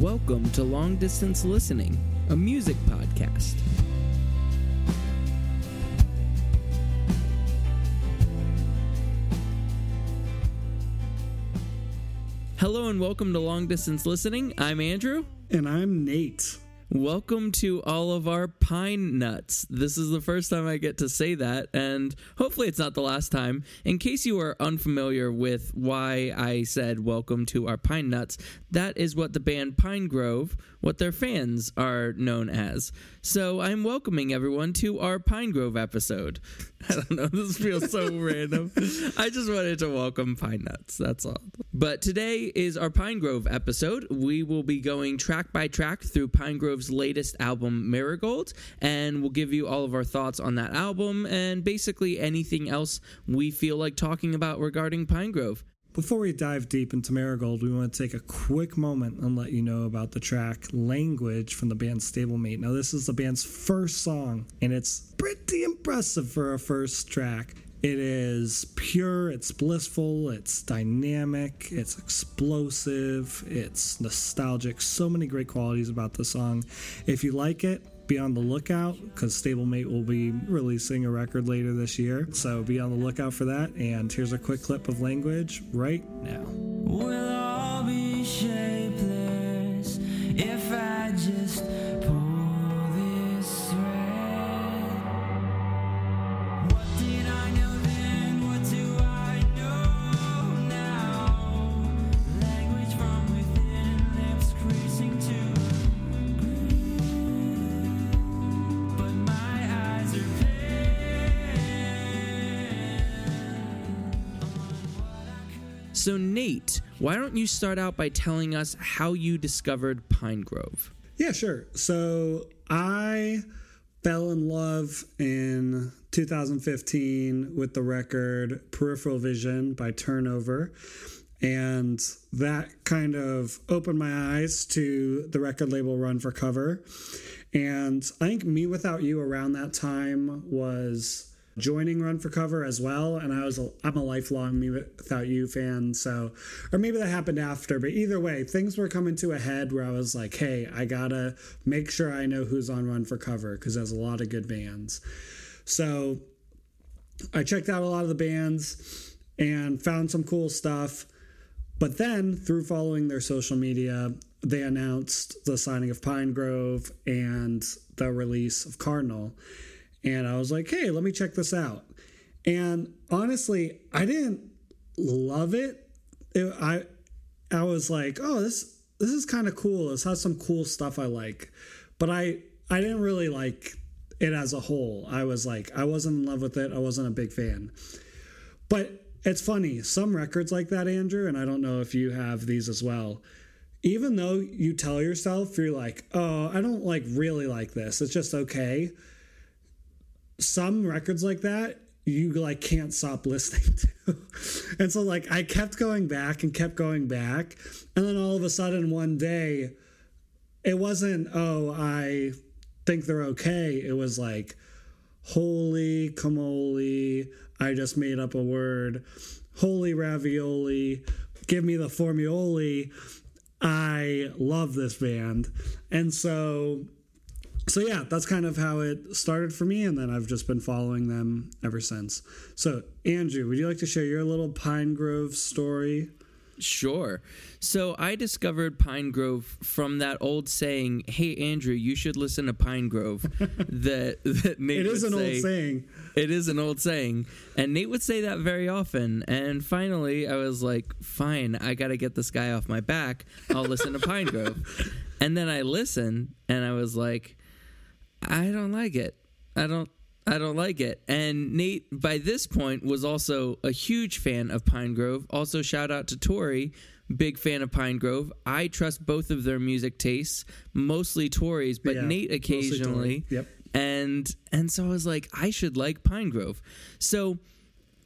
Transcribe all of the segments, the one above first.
Welcome to Long Distance Listening, a music podcast. Hello and welcome to Long Distance Listening. I'm Andrew. And I'm Nate. Welcome to all of our pine nuts. This is the first time I get to say that, and hopefully it's not the last time. In case you are unfamiliar with why I said welcome to our pine nuts, that is what the band Pinegrove, what their fans are known as. So I'm welcoming everyone to our Pinegrove episode. I don't know, this feels so random. I just wanted to welcome Pine Nuts, that's all. But today is our Pinegrove episode. We will be going track by track through Pinegrove's latest album, Marigold, and we'll give you all of our thoughts on that album and basically anything else we feel like talking about regarding Pinegrove. Before we dive deep into Marigold, we want to take a quick moment and let you know about the track Language from the band Stablemate. Now, this is the band's first song, and it's pretty impressive for a first track. It is pure, it's blissful, it's dynamic, it's explosive, it's nostalgic. So many great qualities about the song. If you like it, be on the lookout because Stablemate will be releasing a record later this year. So be on the lookout for that. And here's a quick clip of language right now. We'll all be shapeless if I just So, Nate, why don't you start out by telling us how you discovered Pinegrove? Yeah, sure. So I fell in love in 2015 with the record Peripheral Vision by Turnover. And that kind of opened my eyes to the record label Run for Cover. And I think mewithoutYou around that time was joining Run for Cover as well. And I was a, I'm a lifelong mewithoutYou fan, so or maybe that happened after. But either way, things were coming to a head where I was like, hey, I gotta make sure I know who's on Run for Cover because there's a lot of good bands. So I checked out a lot of the bands and found some cool stuff. But then, through following their social media, they announced the signing of Pinegrove and the release of Cardinal. And I was like, hey, let me check this out. And honestly, I didn't love it. it I I was like, oh, this this is kind of cool. This has some cool stuff I like. But I I didn't really like it as a whole. I was like, I wasn't in love with it. I wasn't a big fan. But it's funny, some records like that, Andrew, and I don't know if you have these as well. Even though you tell yourself you're like, oh, I don't like really like this. It's just okay. Some records like that, you like can't stop listening to. and so like I kept going back and kept going back. And then all of a sudden one day it wasn't, oh, I think they're okay. It was like, holy camoli, I just made up a word. Holy ravioli, give me the formioli. I love this band. And so so yeah, that's kind of how it started for me and then I've just been following them ever since. So, Andrew, would you like to share your little Pinegrove story? Sure. So I discovered Pinegrove from that old saying, "Hey Andrew, you should listen to Pinegrove." that that Nate It is an say- old saying. It is an old saying, and Nate would say that very often. And finally, I was like, "Fine, I got to get this guy off my back. I'll listen to Pinegrove." and then I listened, and I was like, "I don't like it. I don't." I don't like it. And Nate, by this point, was also a huge fan of Pinegrove. Also, shout out to Tori, big fan of Pinegrove. I trust both of their music tastes, mostly Tori's, but Yeah, Nate occasionally Yep. and and so I was like, I should like Pinegrove. So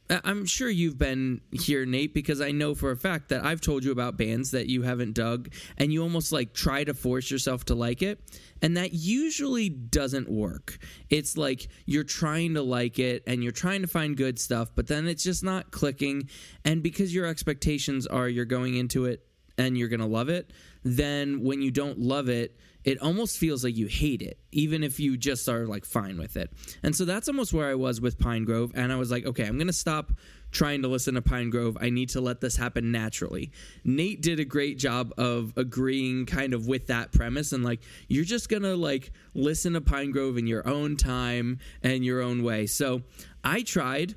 I'm sure you've been here, Nate, because I know for a fact that I've told you about bands that you haven't dug, and you almost like try to force yourself to like it, and that usually doesn't work. It's like you're trying to like it and you're trying to find good stuff, but then it's just not clicking, and because your expectations are you're going into it and you're gonna love it, then when you don't love it, it almost feels like you hate it, even if you just are like fine with it. And so that's almost where I was with Pinegrove. And I was like, okay, I'm gonna stop trying to listen to Pinegrove. I need to let this happen naturally. Nate did a great job of agreeing kind of with that premise and like you're just going to like listen to Pinegrove in your own time and your own way. So, I tried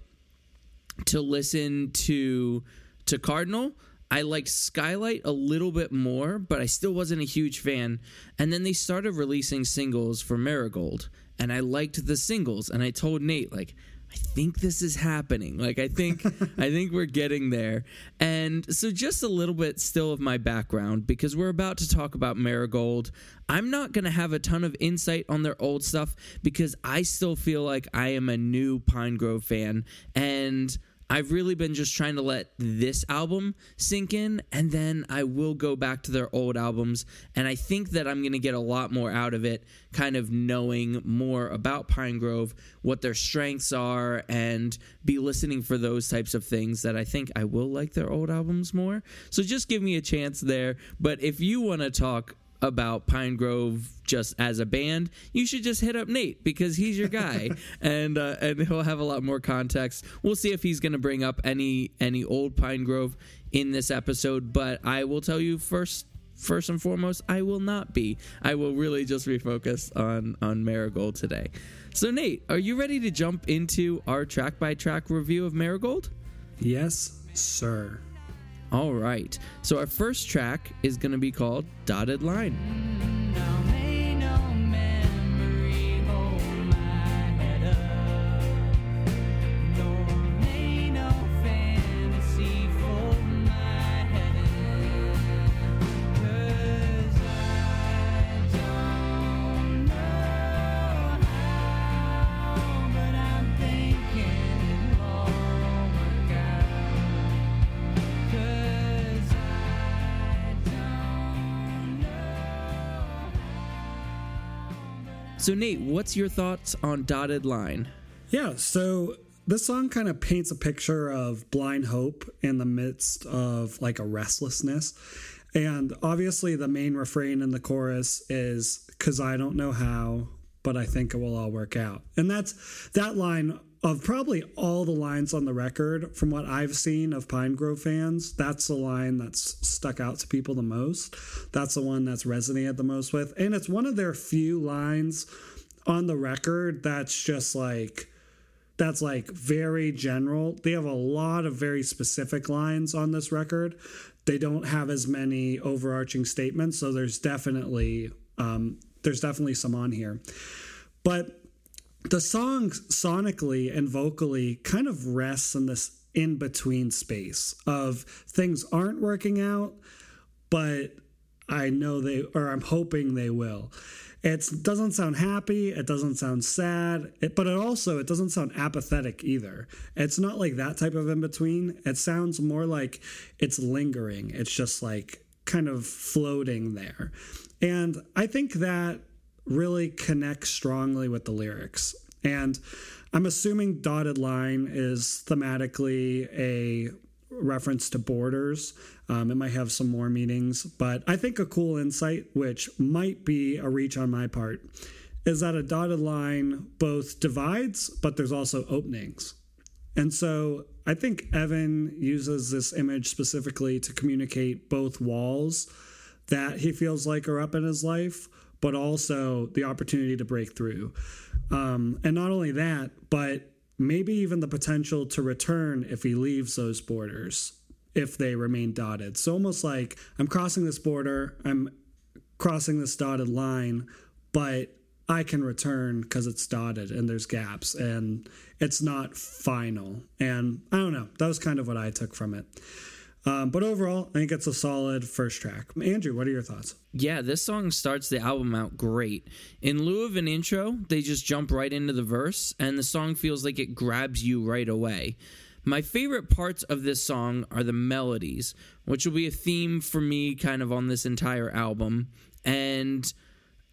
to listen to to Cardinal. I liked Skylight a little bit more, but I still wasn't a huge fan. And then they started releasing singles for Marigold, and I liked the singles. And I told Nate like, I think this is happening. Like I think I think we're getting there. And so just a little bit still of my background because we're about to talk about Marigold. I'm not going to have a ton of insight on their old stuff because I still feel like I am a new Pinegrove fan and I've really been just trying to let this album sink in, and then I will go back to their old albums. And I think that I'm going to get a lot more out of it, kind of knowing more about Pinegrove, what their strengths are, and be listening for those types of things that I think I will like their old albums more. So just give me a chance there. But if you want to talk about Pinegrove just as a band, you should just hit up Nate because he's your guy, and uh, and he'll have a lot more context. We'll see if he's going to bring up any any old Pinegrove in this episode, but I will tell you first. First and foremost, I will not be. I will really just refocus on on Marigold today. So, Nate, are you ready to jump into our track by track review of Marigold? Yes, sir. All right. So our first track is going to be called Dotted Line. So Nate, what's your thoughts on Dotted Line? Yeah, so this song kind of paints a picture of blind hope in the midst of like a restlessness. And obviously, the main refrain in the chorus is, Because I don't know how, but I think it will all work out. And that's that line of probably all the lines on the record, from what I've seen of Pinegrove fans, that's the line that's stuck out to people the most. That's the one that's resonated the most with. And it's one of their few lines on the record that's just like that's like very general. They have a lot of very specific lines on this record. They don't have as many overarching statements, so there's definitely um, there's definitely some on here. But the song sonically and vocally kind of rests in this in between space of things aren't working out, but I know they, or I'm hoping they will. It doesn't sound happy. It doesn't sound sad, it, but it also it doesn't sound apathetic either. It's not like that type of in between. It sounds more like it's lingering. It's just like kind of floating there, and I think that really connects strongly with the lyrics. And I'm assuming dotted line is thematically a reference to borders. Um, it might have some more meanings, but I think a cool insight, which might be a reach on my part, is that a dotted line both divides, but there's also openings. And so I think Evan uses this image specifically to communicate both walls that he feels like are up in his life, but also the opportunity to break through. Um, and not only that, but maybe even the potential to return if he leaves those borders if they remain dotted. So almost like I'm crossing this border, I'm crossing this dotted line, but I can return because it's dotted and there's gaps and it's not final. And I don't know. That was kind of what I took from it. Um, but overall, I think it's a solid first track. Andrew, what are your thoughts? Yeah, this song starts the album out great. In lieu of an intro, they just jump right into the verse, and the song feels like it grabs you right away. My favorite parts of this song are the melodies, which will be a theme for me kind of on this entire album. And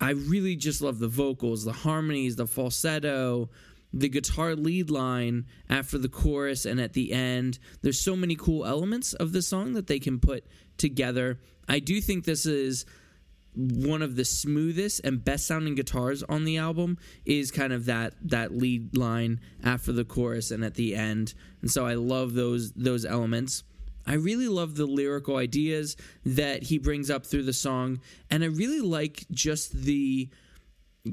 I really just love the vocals, the harmonies, the falsetto, the guitar lead line after the chorus and at the end. There's so many cool elements of the song that they can put together. I do think this is one of the smoothest and best sounding guitars on the album is kind of that that lead line after the chorus and at the end and so i love those those elements i really love the lyrical ideas that he brings up through the song and i really like just the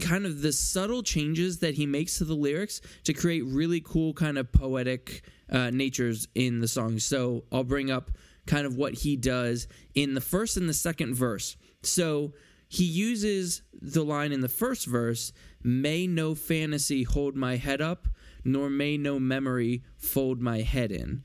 kind of the subtle changes that he makes to the lyrics to create really cool kind of poetic uh, natures in the song so i'll bring up kind of what he does in the first and the second verse so he uses the line in the first verse May no fantasy hold my head up, nor may no memory fold my head in.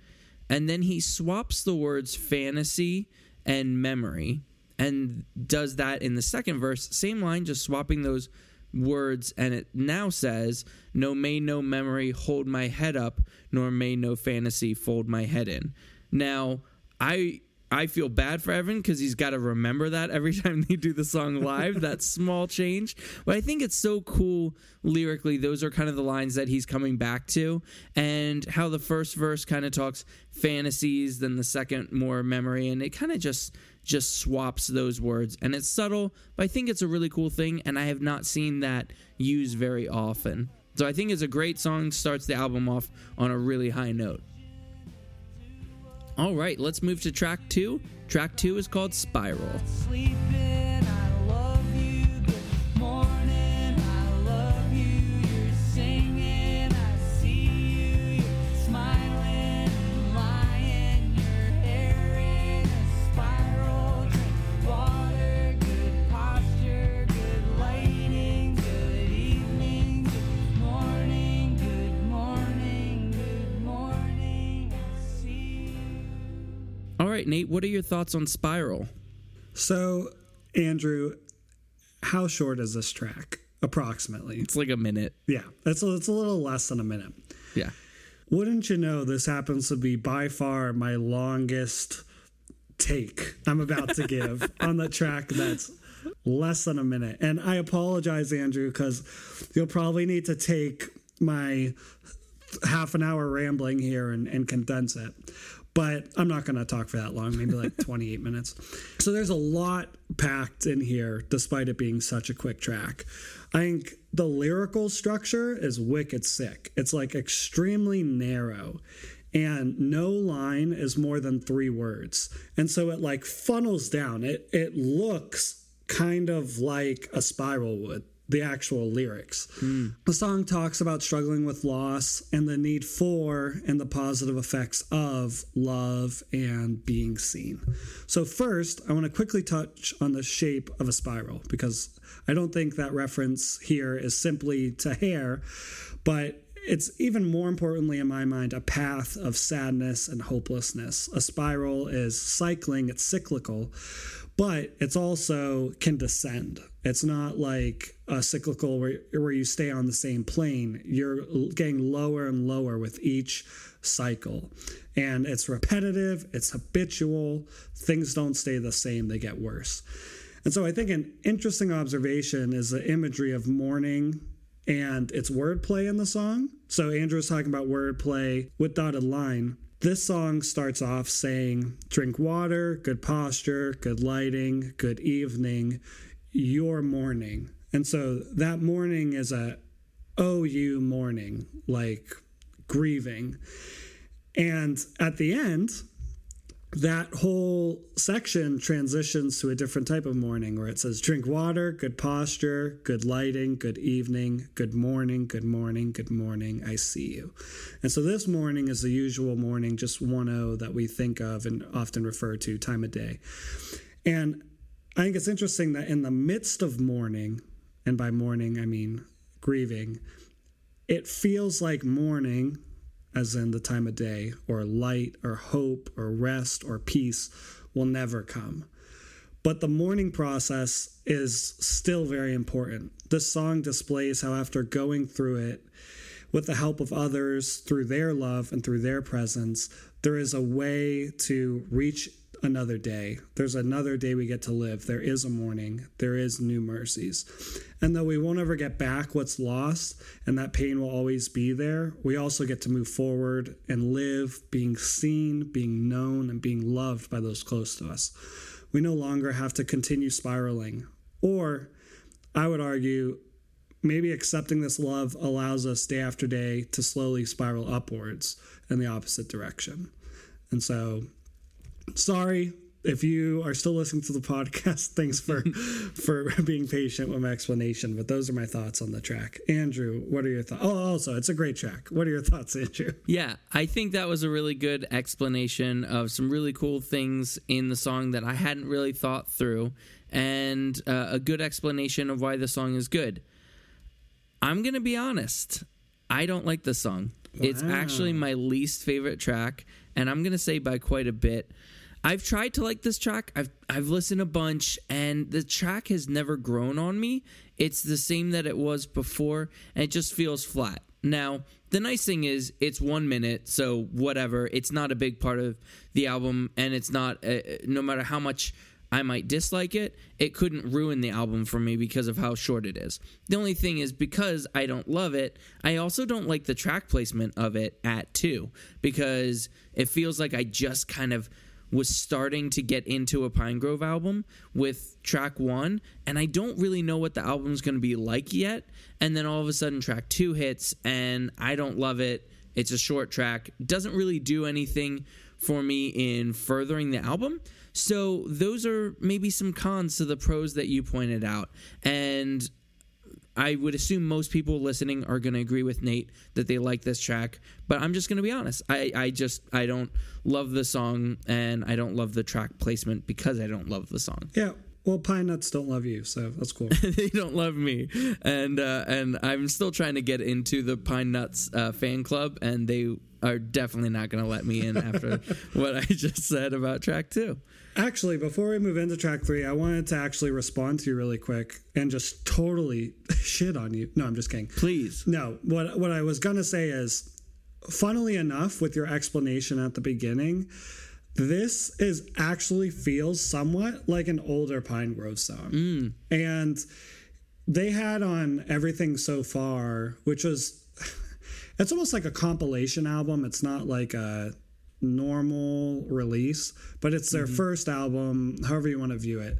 And then he swaps the words fantasy and memory and does that in the second verse. Same line, just swapping those words. And it now says, No may no memory hold my head up, nor may no fantasy fold my head in. Now, I I feel bad for Evan because he's got to remember that every time they do the song live. that small change, but I think it's so cool lyrically. Those are kind of the lines that he's coming back to, and how the first verse kind of talks fantasies, then the second more memory, and it kind of just just swaps those words, and it's subtle, but I think it's a really cool thing, and I have not seen that used very often. So I think it's a great song. Starts the album off on a really high note. All right, let's move to track two. Track two is called Spiral. Sleeping, right, Nate, what are your thoughts on Spiral? So, Andrew, how short is this track? Approximately. It's like a minute. Yeah, it's a, it's a little less than a minute. Yeah. Wouldn't you know, this happens to be by far my longest take I'm about to give on the track that's less than a minute. And I apologize, Andrew, because you'll probably need to take my half an hour rambling here and, and condense it. But I'm not going to talk for that long, maybe like 28 minutes. So there's a lot packed in here, despite it being such a quick track. I think the lyrical structure is wicked sick. It's like extremely narrow and no line is more than three words. And so it like funnels down. It it looks kind of like a spiral would the actual lyrics. Hmm. The song talks about struggling with loss and the need for and the positive effects of love and being seen. So, first, I want to quickly touch on the shape of a spiral because I don't think that reference here is simply to hair, but it's even more importantly in my mind a path of sadness and hopelessness. A spiral is cycling, it's cyclical, but it's also can descend. It's not like a cyclical where, where you stay on the same plane. You're getting lower and lower with each cycle. And it's repetitive, it's habitual. Things don't stay the same, they get worse. And so I think an interesting observation is the imagery of mourning and its wordplay in the song. So Andrew was talking about wordplay with dotted line. This song starts off saying, Drink water, good posture, good lighting, good evening, your morning. And so that morning is a OU morning, like grieving. And at the end, that whole section transitions to a different type of morning where it says drink water, good posture, good lighting, good evening, good morning, good morning, good morning, I see you. And so this morning is the usual morning, just 1 0 that we think of and often refer to time of day. And I think it's interesting that in the midst of mourning, and by mourning I mean grieving, it feels like morning as in the time of day, or light, or hope, or rest, or peace, will never come. But the mourning process is still very important. This song displays how, after going through it, with the help of others, through their love and through their presence, there is a way to reach another day. There's another day we get to live. There is a morning. There is new mercies. And though we won't ever get back what's lost and that pain will always be there, we also get to move forward and live being seen, being known, and being loved by those close to us. We no longer have to continue spiraling. Or, I would argue, maybe accepting this love allows us day after day to slowly spiral upwards in the opposite direction. And so, sorry if you are still listening to the podcast. Thanks for for being patient with my explanation. But those are my thoughts on the track. Andrew, what are your thoughts? Oh, also, it's a great track. What are your thoughts, Andrew? Yeah, I think that was a really good explanation of some really cool things in the song that I hadn't really thought through, and uh, a good explanation of why the song is good. I'm going to be honest. I don't like this song. It's actually my least favorite track, and I'm going to say by quite a bit. I've tried to like this track. I've I've listened a bunch and the track has never grown on me. It's the same that it was before and it just feels flat. Now, the nice thing is it's 1 minute, so whatever. It's not a big part of the album and it's not uh, no matter how much I might dislike it, it couldn't ruin the album for me because of how short it is. The only thing is because I don't love it, I also don't like the track placement of it at 2 because it feels like I just kind of was starting to get into a Pinegrove album with track 1 and I don't really know what the album's going to be like yet and then all of a sudden track 2 hits and I don't love it. It's a short track, doesn't really do anything for me in furthering the album. So those are maybe some cons to the pros that you pointed out. And I would assume most people listening are going to agree with Nate that they like this track, but I'm just going to be honest. I, I just I don't love the song and I don't love the track placement because I don't love the song. Yeah. Well, Pine Nuts don't love you, so that's cool. they don't love me, and uh, and I'm still trying to get into the Pine Nuts uh, fan club, and they are definitely not going to let me in after what I just said about track two. Actually, before we move into track three, I wanted to actually respond to you really quick and just totally shit on you. No, I'm just kidding. Please. No, what what I was gonna say is, funnily enough, with your explanation at the beginning, this is actually feels somewhat like an older Pinegrove song, mm. and they had on everything so far, which was it's almost like a compilation album. It's not like a normal release, but it's their first album, however you want to view it.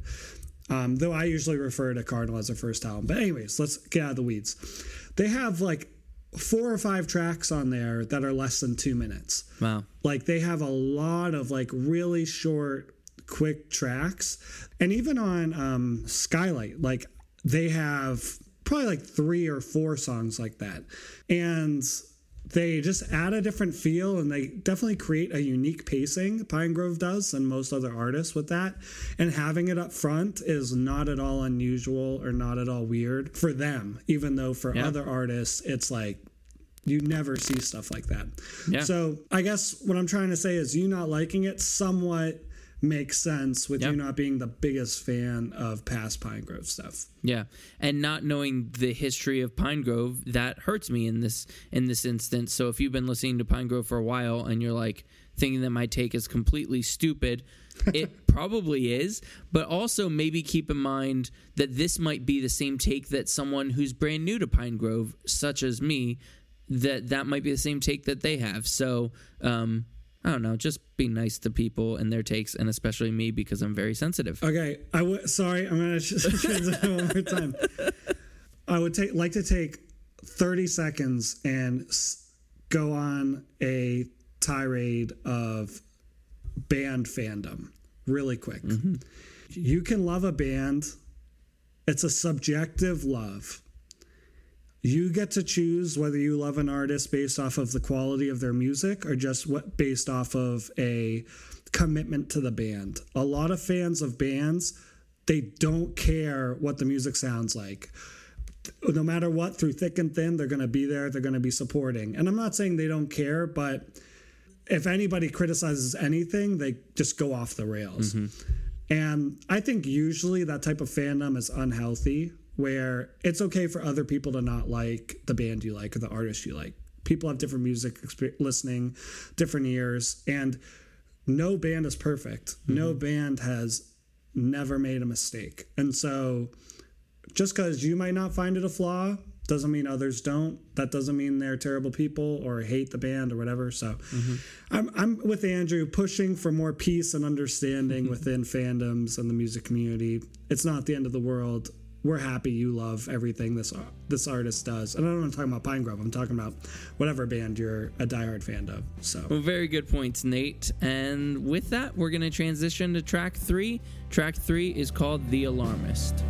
Um, though I usually refer to Cardinal as their first album. But anyways, let's get out of the weeds. They have like four or five tracks on there that are less than two minutes. Wow. Like they have a lot of like really short, quick tracks, and even on um, Skylight, like they have probably like three or four songs like that, and they just add a different feel and they definitely create a unique pacing Pinegrove does and most other artists with that and having it up front is not at all unusual or not at all weird for them even though for Yeah. other artists it's like you never see stuff like that Yeah. so I guess what I'm trying to say is you not liking it somewhat makes sense with Yeah. you not being the biggest fan of past Pinegrove stuff. Yeah, and not knowing the history of Pinegrove that hurts me in this in this instance. So if you've been listening to Pinegrove for a while and you're like thinking that my take is completely stupid, it probably is. But also maybe keep in mind that this might be the same take that someone who's brand new to Pinegrove, such as me, that that might be the same take that they have. So. um I don't know. Just be nice to people and their takes, and especially me because I'm very sensitive. Okay, I would. Sorry, I'm gonna transition one more time. I would take like to take 30 seconds and s- go on a tirade of band fandom really quick. Mm-hmm. You can love a band. It's a subjective love. You get to choose whether you love an artist based off of the quality of their music or just what based off of a commitment to the band. A lot of fans of bands, they don't care what the music sounds like. No matter what, through thick and thin, they're going to be there, they're going to be supporting. And I'm not saying they don't care, but if anybody criticizes anything, they just go off the rails. Mm-hmm. And I think usually that type of fandom is unhealthy, where it's okay for other people to not like the band you like or the artist you like. People have different music listening, different ears, and no band is perfect. Mm-hmm. No band has never made a mistake. And so just because you might not find it a flaw doesn't mean others don't. That doesn't mean they're terrible people or hate the band or whatever. So mm-hmm. I'm, I'm with Andrew pushing for more peace and understanding mm-hmm. within fandoms and the music community. It's not the end of the world. We're happy you love everything this this artist does. And I'm not talking about Pinegrove. I'm talking about whatever band you're a diehard fan of. So Well, very good points, Nate. And with that, we're going to transition to track three. Track three is called The Alarmist.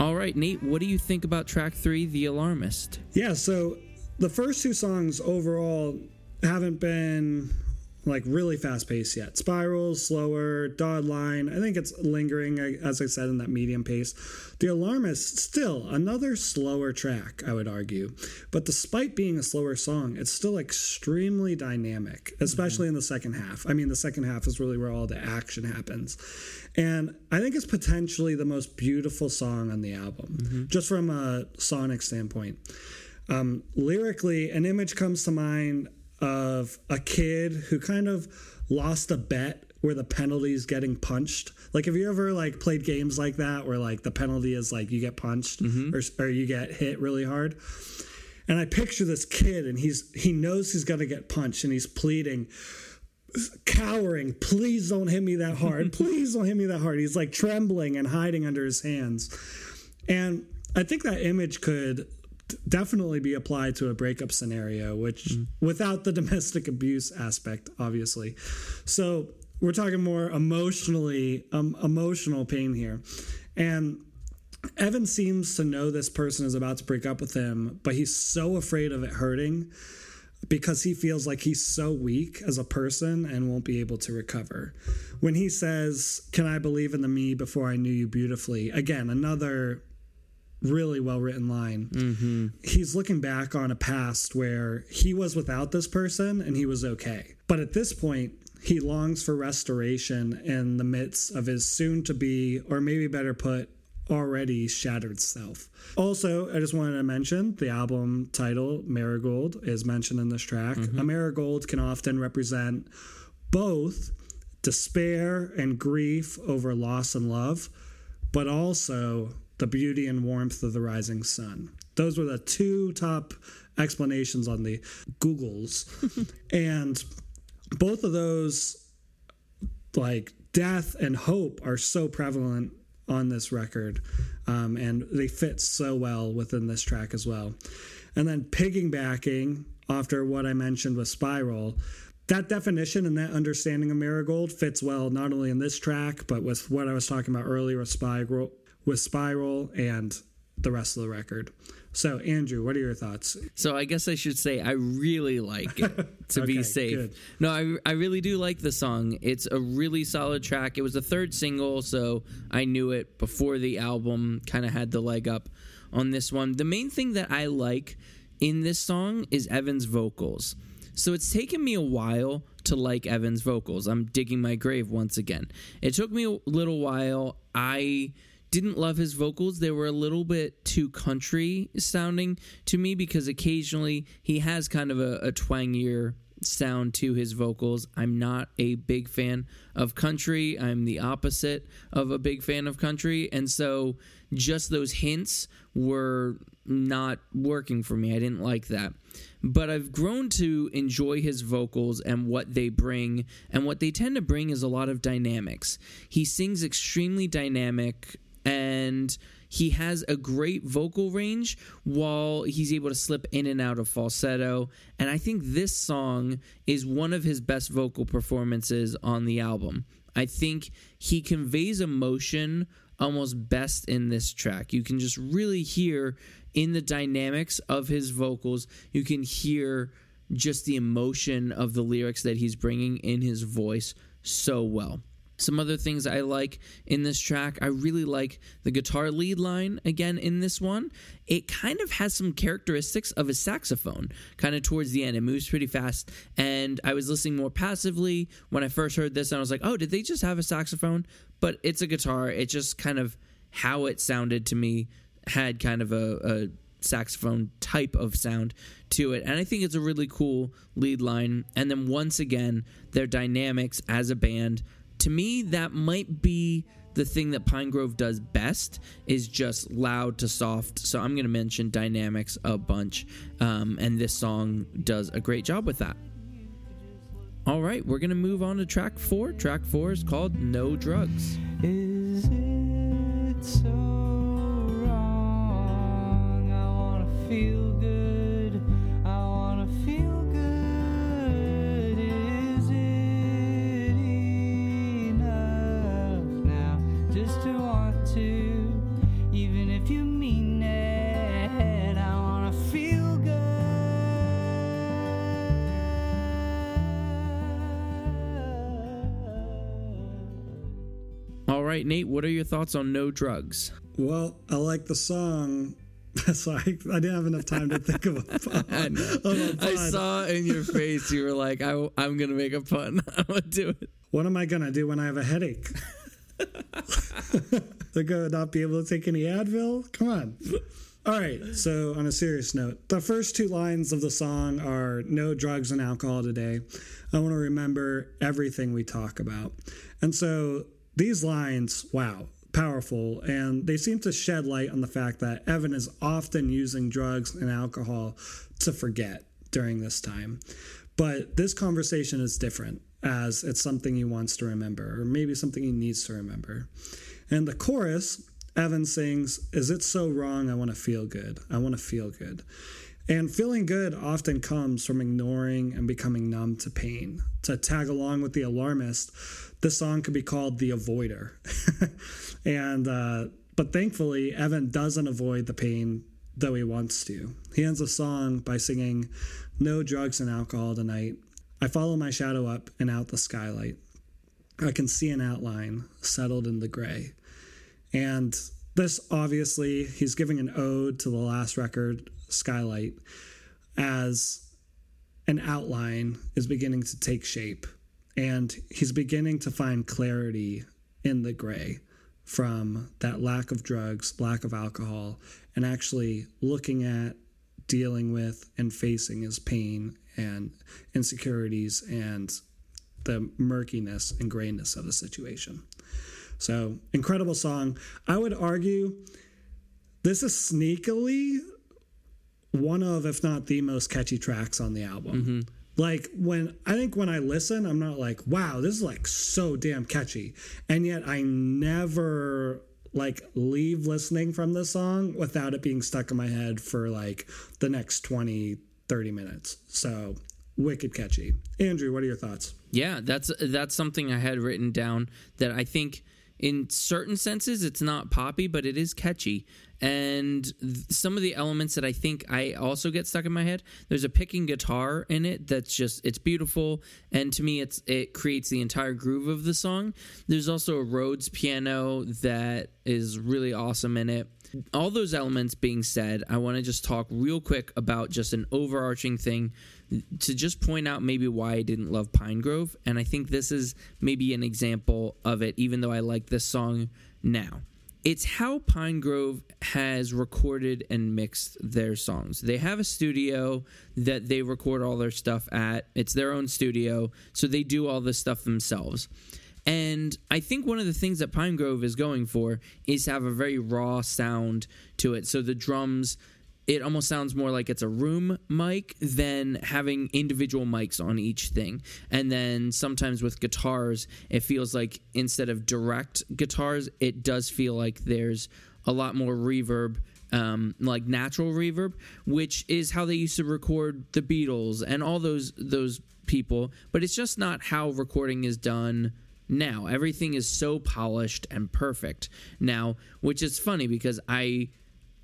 All right, Nate, what do you think about track three, The Alarmist? Yeah, so the first two songs overall haven't been like really fast paced yet. Spiral, slower, Dotted Line. I think it's lingering, as I said, in that medium pace. The Alarmist, still another slower track, I would argue. But despite being a slower song, it's still extremely dynamic, especially in the second half. I mean, the second half is really where all the action happens. And I think it's potentially the most beautiful song on the album, just from a sonic standpoint um, lyrically, an image comes to mind of a kid who kind of lost a bet where the penalty is getting punched. Like, have you ever like played games like that where like the penalty is like you get punched mm-hmm. or, or you get hit really hard? And I picture this kid, and he's he knows he's gonna get punched, and he's pleading, cowering, please don't hit me that hard, please don't hit me that hard. He's like trembling and hiding under his hands, and I think that image could definitely be applied to a breakup scenario, which without the domestic abuse aspect, obviously. So we're talking more emotionally, um, emotional pain here, and Evan seems to know this person is about to break up with him, but he's so afraid of it hurting because he feels like he's so weak as a person and won't be able to recover. When he says, Can I believe in the me before I knew you beautifully? Again, another really well written line. Mm-hmm. He's looking back on a past where he was without this person and he was okay. But at this point, he longs for restoration in the midst of his soon to be, or maybe better put, already shattered self. Also, I just wanted to mention the album title, Marigold, is mentioned in this track. Mm-hmm. A marigold can often represent both despair and grief over loss and love, but also the beauty and warmth of the rising sun. Those were the two top explanations on the Googles. and both of those like death and hope are so prevalent on this record um, and they fit so well within this track as well and then piggybacking after what i mentioned with spiral that definition and that understanding of marigold fits well not only in this track but with what i was talking about earlier with spiral with spiral and the rest of the record so andrew what are your thoughts So I guess I should say I really like it to Okay, be safe. good. No, I, I really do like the song. It's a really solid track. It was the third single, so I knew it before the album kind of had the leg up on this one. The main thing that I like in this song is Evan's vocals. So it's taken me a while to like Evan's vocals. I'm digging my grave once again. It took me a little while. I didn't love his vocals. They were a little bit too country sounding to me because occasionally he has kind of a, a twangier sound to his vocals. I'm not a big fan of country. I'm the opposite of a big fan of country. And so just those hints were not working for me. I didn't like that. But I've grown to enjoy his vocals and what they bring. And what they tend to bring is a lot of dynamics. He sings extremely dynamic and he has a great vocal range while he's able to slip in and out of falsetto. And I think this song is one of his best vocal performances on the album. I think he conveys emotion almost best in this track. You can just really hear in the dynamics of his vocals, you can hear just the emotion of the lyrics that he's bringing in his voice so well. Some other things I like in this track, I really like the guitar lead line again in this one. It kind of has some characteristics of a saxophone, kind of towards the end. It moves pretty fast. And I was listening more passively when I first heard this, and I was like, oh, did they just have a saxophone? But it's a guitar. It just kind of how it sounded to me had kind of a, a saxophone type of sound to it. And I think it's a really cool lead line. And then once again, their dynamics as a band. To me, that might be the thing that Pinegrove does best is just loud to soft. So I'm going to mention dynamics a bunch. Um, and this song does a great job with that. All right, we're going to move on to track four. Track four is called No Drugs. Is it so wrong? I wanna feel good. Right, Nate, what are your thoughts on No Drugs? Well, I like the song. Sorry, I didn't have enough time to think of a, I know. of a I pun. I saw in your face you were like, I, am gonna make a pun. I'm gonna do it. What am I gonna do when I have a headache? They're gonna not be able to take any Advil? Come on. All right, so on a serious note, the first two lines of the song are no drugs and alcohol today. I want to remember everything we talk about. And so these lines, wow, powerful. And they seem to shed light on the fact that Evan is often using drugs and alcohol to forget during this time. But this conversation is different as it's something he wants to remember, or maybe something he needs to remember. And the chorus, Evan sings, Is it so wrong? I want to feel good. I want to feel good. And feeling good often comes from ignoring and becoming numb to pain. To tag along with the alarmist, this song could be called The Avoider. and, uh, but thankfully, Evan doesn't avoid the pain though he wants to. He ends the song by singing, No drugs and alcohol tonight. I follow my shadow up and out the skylight. I can see an outline settled in the gray. And this obviously, he's giving an ode to the last record, Skylight, as an outline is beginning to take shape. And he's beginning to find clarity in the gray from that lack of drugs, lack of alcohol, and actually looking at, dealing with, and facing his pain and insecurities and the murkiness and grayness of the situation. So, incredible song. I would argue this is sneakily one of, if not the most catchy tracks on the album. Mm-hmm. Like when I think when I listen, I'm not like, wow, this is like so damn catchy. And yet I never like leave listening from this song without it being stuck in my head for like the next 20, 30 minutes. So wicked catchy. Andrew, what are your thoughts? Yeah, that's that's something I had written down that I think in certain senses it's not poppy, but it is catchy. And th- some of the elements that I think I also get stuck in my head. There's a picking guitar in it that's just it's beautiful, and to me it's it creates the entire groove of the song. There's also a Rhodes piano that is really awesome in it. All those elements being said, I want to just talk real quick about just an overarching thing to just point out maybe why I didn't love Pinegrove. And I think this is maybe an example of it, even though I like this song now. It's how Pinegrove has recorded and mixed their songs. They have a studio that they record all their stuff at. It's their own studio, so they do all this stuff themselves. And I think one of the things that Pinegrove is going for is to have a very raw sound to it. So the drums, it almost sounds more like it's a room mic than having individual mics on each thing. And then sometimes with guitars, it feels like instead of direct guitars, it does feel like there's a lot more reverb um, like natural reverb, which is how they used to record the Beatles and all those those people. But it's just not how recording is done now. Everything is so polished and perfect now, which is funny because I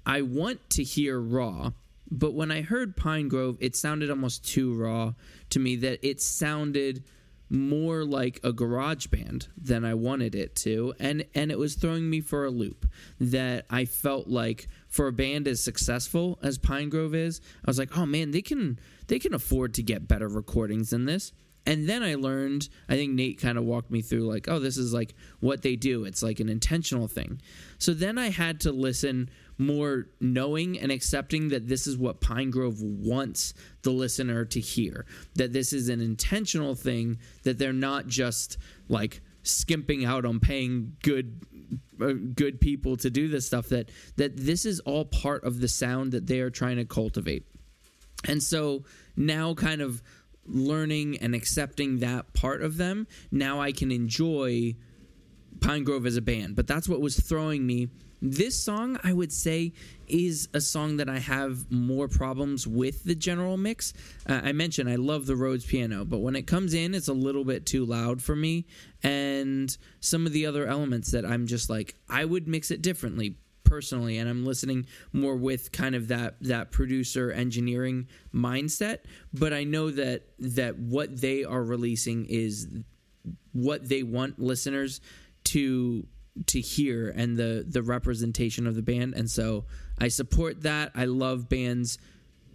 I want to hear raw, But when I heard Pinegrove, it sounded almost too raw to me. That it sounded more like a garage band than I wanted it to and and it was throwing me for a loop that I felt like for a band as successful as Pinegrove is I was like oh man they can they can afford to get better recordings than this and then I learned I think Nate kind of walked me through like oh this is like what they do it's like an intentional thing so then I had to listen more knowing and accepting that this is what Pinegrove wants the listener to hear. That this is an intentional thing, that they're not just like skimping out on paying good uh, good people to do this stuff that that this is all part of the sound that they are trying to cultivate. And so now kind of learning and accepting that part of them, now I can enjoy Pinegrove as a band. But that's what was throwing me this song, I would say, is a song that I have more problems with the general mix. Uh, I mentioned I love the Rhodes piano, but when it comes in, it's a little bit too loud for me. And some of the other elements that I'm just like, I would mix it differently personally and I'm listening more with kind of that that producer engineering mindset but I know that that what they are releasing is what they want listeners to to hear and the the representation of the band and so I support that. I love bands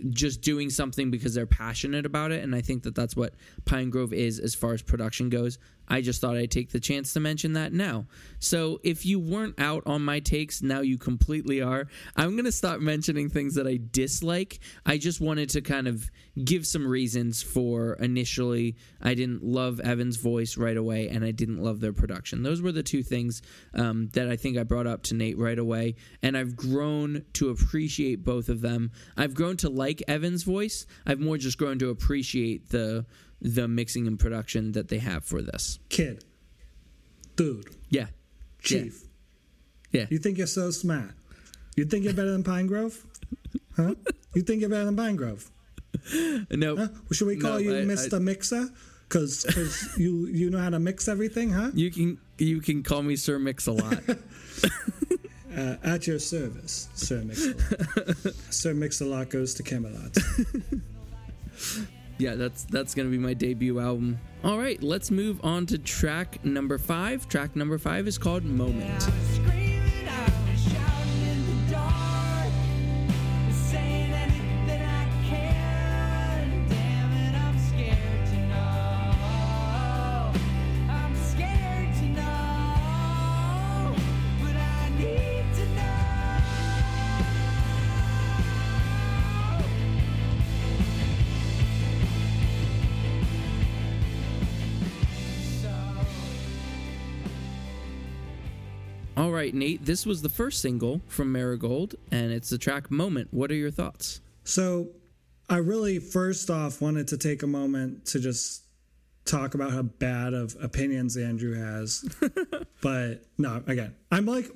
just doing something because they're passionate about it and I think that that's what Pinegrove is as far as production goes. I just thought I'd take the chance to mention that now. So if you weren't out on my takes, now you completely are. I'm going to stop mentioning things that I dislike. I just wanted to kind of give some reasons for initially I didn't love Evan's voice right away and I didn't love their production. Those were the two things um, that I think I brought up to Nate right away. And I've grown to appreciate both of them. I've grown to like Evan's voice. I've more just grown to appreciate the the mixing and production that they have for this. Kid, dude, Yeah. chief. Yeah. You think you're so smart? You think you're better than Pinegrove? Huh? You think you're better than Pinegrove? No. Huh? Well, should we call No, you I- Mr. I- Mixer? Because you you know how to mix everything, huh? You can you can call me Sir Mix-a-Lot. Uh, at your service, Sir Mix-a-Lot. Sir Mix-a-Lot goes to Camelot. yeah, that's that's gonna be my debut album. All right, let's move on to track number five. Track number five is called Moment. Right, Nate, this was the first single from Marigold, and it's the track Moment. What are your thoughts? So, I really first off wanted to take a moment to just talk about how bad of opinions Andrew has. but no, again, I'm like,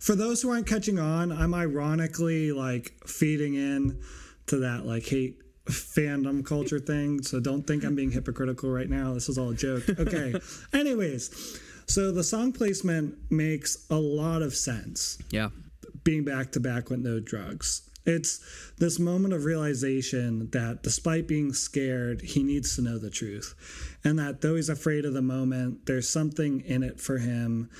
for those who aren't catching on, I'm ironically like feeding in to that like hate fandom culture thing. So don't think I'm being hypocritical right now. This is all a joke. Okay. Anyways, so the song placement makes a lot of sense Yeah. being back to back with no drugs. It's this moment of realization that despite being scared, he needs to know the truth. And that though he's afraid of the moment, there's something in it for him.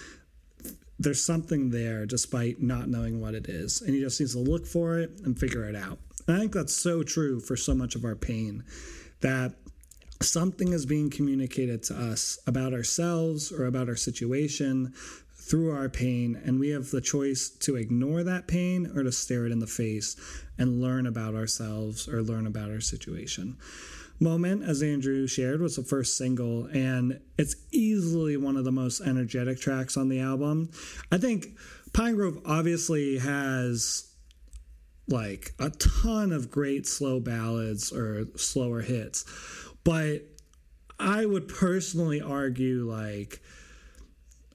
There's something there despite not knowing what it is. And he just needs to look for it and figure it out. And I think that's so true for so much of our pain that something is being communicated to us about ourselves or about our situation through our pain, and we have the choice to ignore that pain or to stare it in the face and learn about ourselves or learn about our situation. Moment, as Andrew shared, was the first single, and it's easily one of the most energetic tracks on the album. I think Pinegrove obviously has like a ton of great slow ballads or slower hits, but I would personally argue like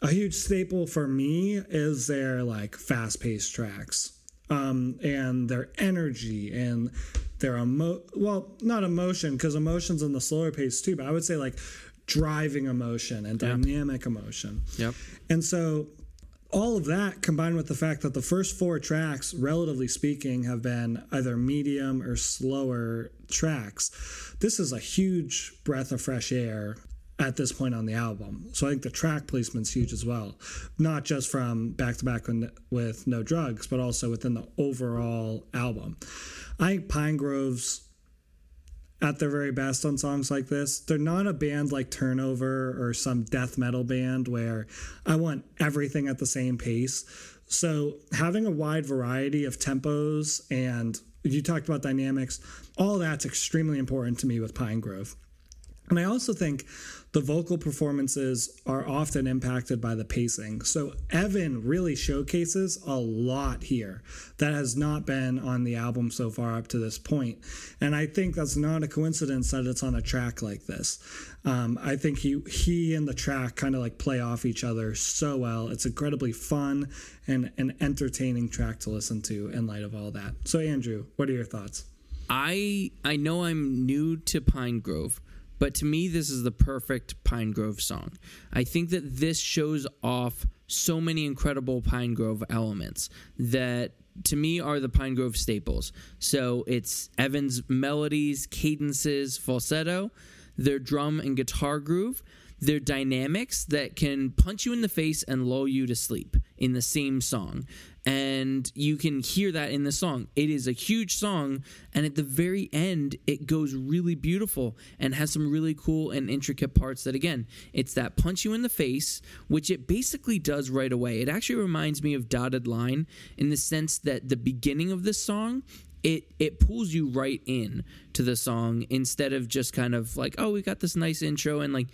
a huge staple for me is their like fast paced tracks um, and their energy and their emo well not emotion because emotions in the slower pace too but i would say like driving emotion and dynamic emotion Yep. and so all of that combined with the fact that the first four tracks, relatively speaking, have been either medium or slower tracks, this is a huge breath of fresh air at this point on the album. So I think the track placement's huge as well, not just from back to back with No Drugs, but also within the overall album. I think Pinegrove's at their very best on songs like this. They're not a band like Turnover or some death metal band where I want everything at the same pace. So having a wide variety of tempos and you talked about dynamics, all that's extremely important to me with Pinegrove. And I also think the vocal performances are often impacted by the pacing. So Evan really showcases a lot here that has not been on the album so far up to this point. And I think that's not a coincidence that it's on a track like this. Um, I think he he and the track kind of like play off each other so well. It's incredibly fun and an entertaining track to listen to in light of all that. So Andrew, what are your thoughts? I I know I'm new to Pinegrove, but to me this is the perfect Pinegrove song. I think that this shows off so many incredible Pinegrove elements that to me are the Pinegrove staples. So it's Evan's melodies, cadences, falsetto, their drum and guitar groove, their dynamics that can punch you in the face and lull you to sleep in the same song. And you can hear that in the song. It is a huge song, and at the very end, it goes really beautiful and has some really cool and intricate parts that, again, it's that punch you in the face, which it basically does right away. It actually reminds me of Dotted Line in the sense that the beginning of this song it it pulls you right in to the song instead of just kind of like oh we got this nice intro and like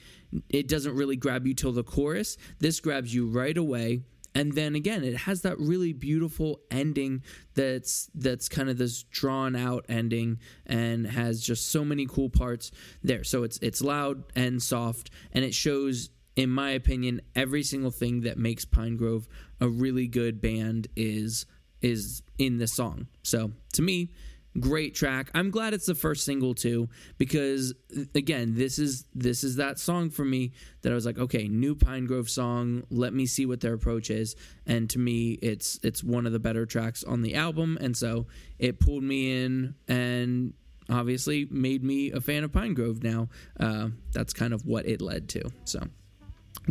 it doesn't really grab you till the chorus this grabs you right away and then again it has that really beautiful ending that's that's kind of this drawn out ending and has just so many cool parts there so it's it's loud and soft and it shows in my opinion every single thing that makes Pinegrove a really good band is is in this song. So to me, great track. I'm glad it's the first single too because again, this is this is that song for me that I was like, okay, new Pinegrove song. Let me see what their approach is. And to me, it's it's one of the better tracks on the album, and so it pulled me in and obviously made me a fan of Pinegrove. Now, uh, that's kind of what it led to. So,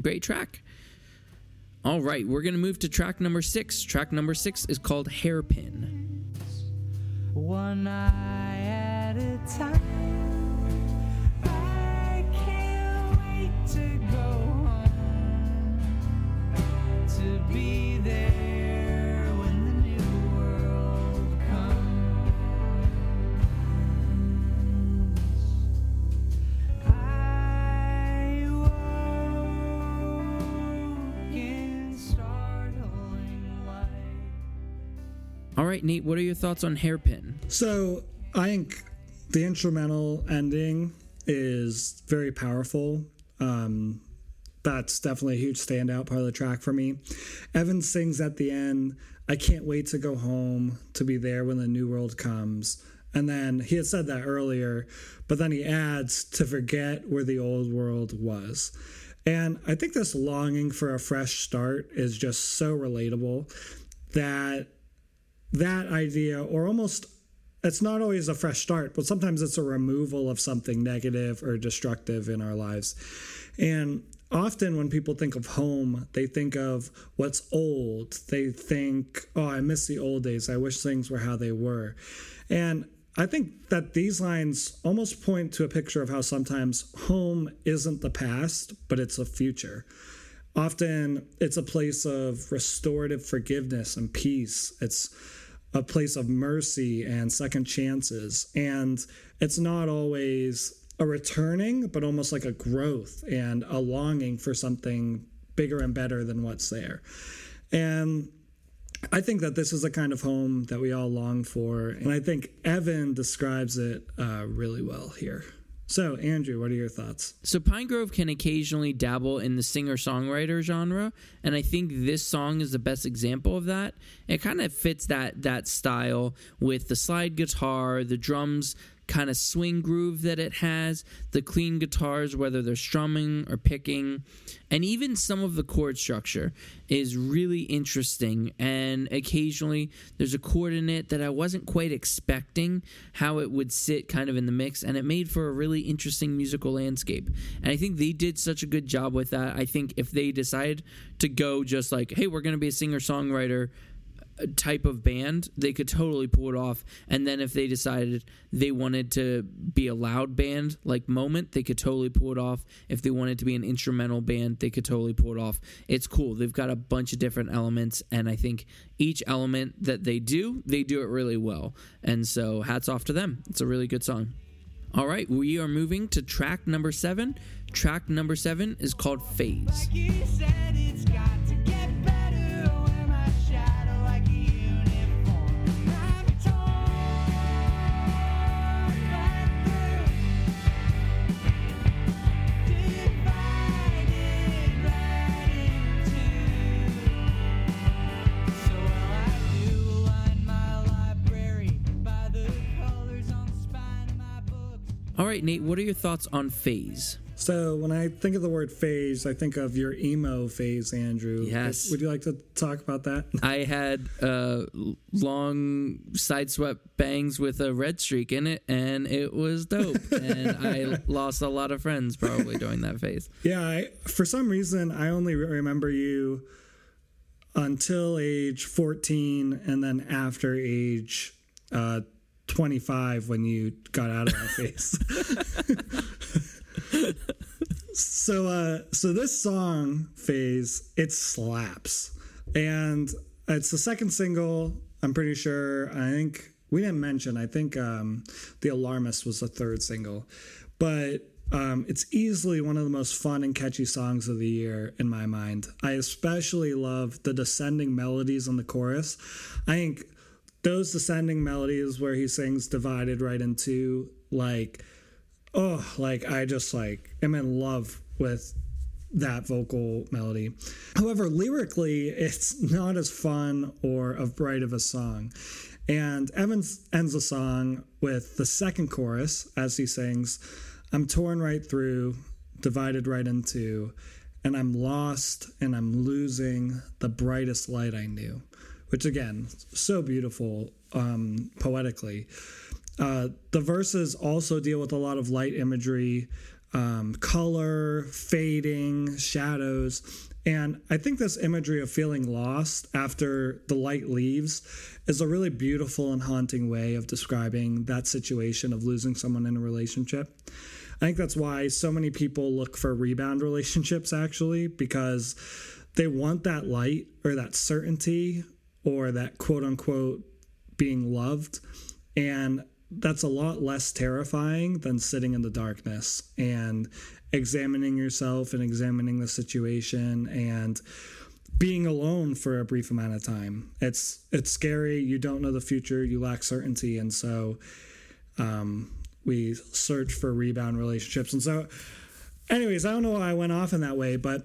great track. All right, we're going to move to track number six. Track number six is called Hairpin. One eye at a time. I can't wait to go home. To be there All right, Nate, what are your thoughts on Hairpin? So I think the instrumental ending is very powerful. Um, that's definitely a huge standout part of the track for me. Evan sings at the end, I can't wait to go home to be there when the new world comes. And then he had said that earlier, but then he adds to forget where the old world was. And I think this longing for a fresh start is just so relatable that that idea, or almost, it's not always a fresh start, but sometimes it's a removal of something negative or destructive in our lives. And often when people think of home, they think of what's old. They think, oh, I miss the old days. I wish things were how they were. And I think that these lines almost point to a picture of how sometimes home isn't the past, but it's a future. Often it's a place of restorative forgiveness and peace. It's a place of mercy and second chances. And it's not always a returning, but almost like a growth and a longing for something bigger and better than what's there. And I think that this is the kind of home that we all long for. And I think Evan describes it uh, really well here. So, Andrew, what are your thoughts? So Pinegrove can occasionally dabble in the singer-songwriter genre, and I think this song is the best example of that. It kind of fits that that style with the slide guitar, the drums kind of swing groove that it has, the clean guitars, whether they're strumming or picking, and even some of the chord structure is really interesting. And occasionally there's a chord in it that I wasn't quite expecting how it would sit kind of in the mix, and it made for a really interesting musical landscape. And I think they did such a good job with that. I think if they decide to go just like, hey, we're going to be a singer songwriter type of band, they could totally pull it off. And then if they decided they wanted to be a loud band like Moment, they could totally pull it off. If they wanted to be an instrumental band, they could totally pull it off. It's cool. They've got a bunch of different elements, and I think each element that they do, they do it really well. And so hats off to them. It's a really good song. All right, we are moving to track number seven. Track number seven is called Phase. Like All right, Nate, what are your thoughts on Phase? So when I think of the word phase, I think of your emo phase, Andrew. Yes. Would you like to talk about that? I had uh, long side swept bangs with a red streak in it, and it was dope. and I lost a lot of friends probably during that phase. Yeah, I, for some reason, I only remember you until age 14 and then after age uh, 25 when you got out of that phase. so, uh, so this song phase, it slaps. And it's the second single, I'm pretty sure. I think we didn't mention, I think um, The Alarmist was the third single. But um, it's easily one of the most fun and catchy songs of the year in my mind. I especially love the descending melodies on the chorus. I think those descending melodies where he sings divided right into like oh like i just like am in love with that vocal melody. However lyrically it's not as fun or as bright of a song. And evans ends the song with the second chorus as he sings i'm torn right through divided right into and i'm lost and i'm losing the brightest light i knew which again so beautiful um, poetically uh, the verses also deal with a lot of light imagery, um, color, fading, shadows. And I think this imagery of feeling lost after the light leaves is a really beautiful and haunting way of describing that situation of losing someone in a relationship. I think that's why so many people look for rebound relationships, actually, because they want that light or that certainty or that quote unquote being loved. And that's a lot less terrifying than sitting in the darkness and examining yourself and examining the situation and being alone for a brief amount of time. It's it's scary. You don't know the future. You lack certainty, and so um, we search for rebound relationships. And so, anyways, I don't know why I went off in that way, but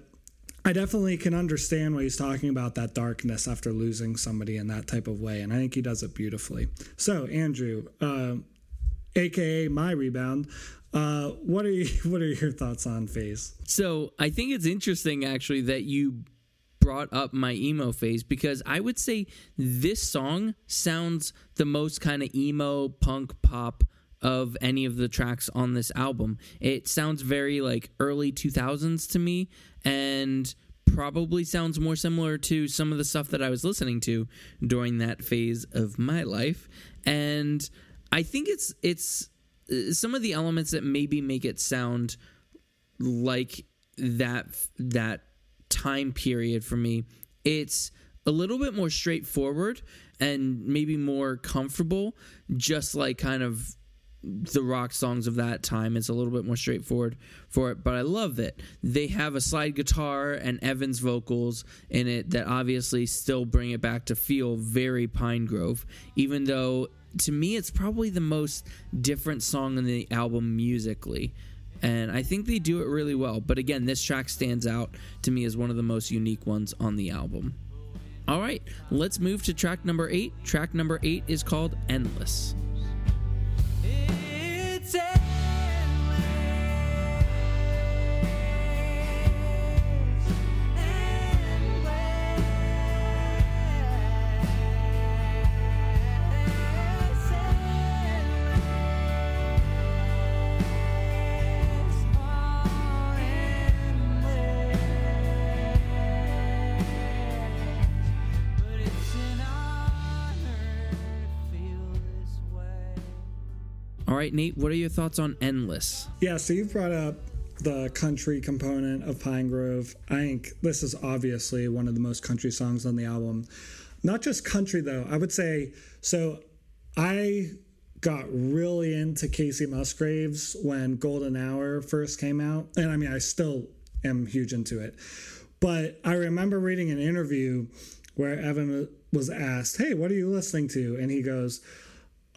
I definitely can understand what he's talking about that darkness after losing somebody in that type of way, and I think he does it beautifully. So, Andrew, uh, aka my rebound, uh, what are you, what are your thoughts on phase? So I think it's interesting actually that you brought up my emo phase because I would say this song sounds the most kind of emo punk pop of any of the tracks on this album. It sounds very like early 2000s to me and probably sounds more similar to some of the stuff that I was listening to during that phase of my life and I think it's it's uh, some of the elements that maybe make it sound like that that time period for me it's a little bit more straightforward and maybe more comfortable just like kind of the rock songs of that time it's a little bit more straightforward for it but i love it they have a slide guitar and evans vocals in it that obviously still bring it back to feel very Pinegrove even though to me it's probably the most different song in the album musically and I think they do it really well. But again, this track stands out to me as one of the most unique ones on the album. All right, let's move to track number eight. Track number eight is called Endless. Right, Nate, what are your thoughts on Endless? Yeah, so you've brought up the country component of Pinegrove. I think this is obviously one of the most country songs on the album. Not just country, though. I would say so. I got really into Kacey Musgraves when Golden Hour first came out. And I mean, I still am huge into it. But I remember reading an interview where Evan was asked, Hey, what are you listening to? And he goes,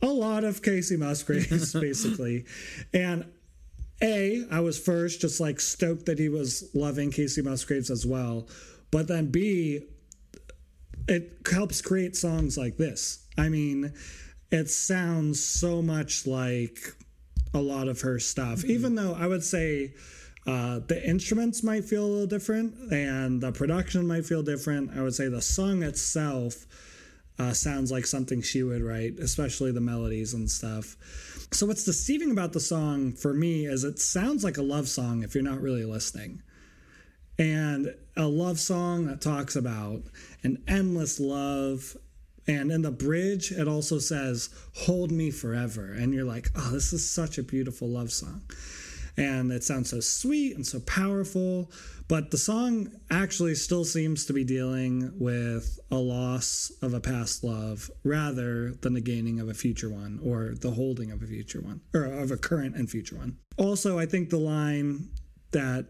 A lot of Kacey Musgraves, basically. And a, I was first just like stoked that he was loving Kacey Musgraves as well. But then B, it helps create songs like this. I mean, it sounds so much like a lot of her stuff, even though I would say uh, the instruments might feel a little different and the production might feel different. I would say the song itself uh, sounds like something she would write, especially the melodies and stuff. So, what's deceiving about the song for me is it sounds like a love song if you're not really listening. And a love song that talks about an endless love. And in the bridge, it also says, Hold me forever. And you're like, Oh, this is such a beautiful love song. And it sounds so sweet and so powerful. But the song actually still seems to be dealing with a loss of a past love rather than the gaining of a future one or the holding of a future one or of a current and future one. Also, I think the line that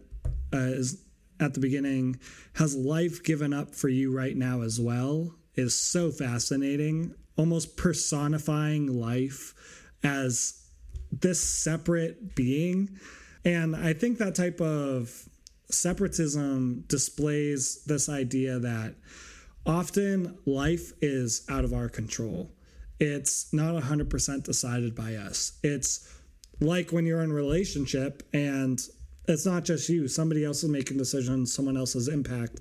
uh, is at the beginning has life given up for you right now as well is so fascinating, almost personifying life as this separate being. And I think that type of separatism displays this idea that often life is out of our control. It's not 100% decided by us. It's like when you're in a relationship and it's not just you, somebody else is making decisions, someone else's impact.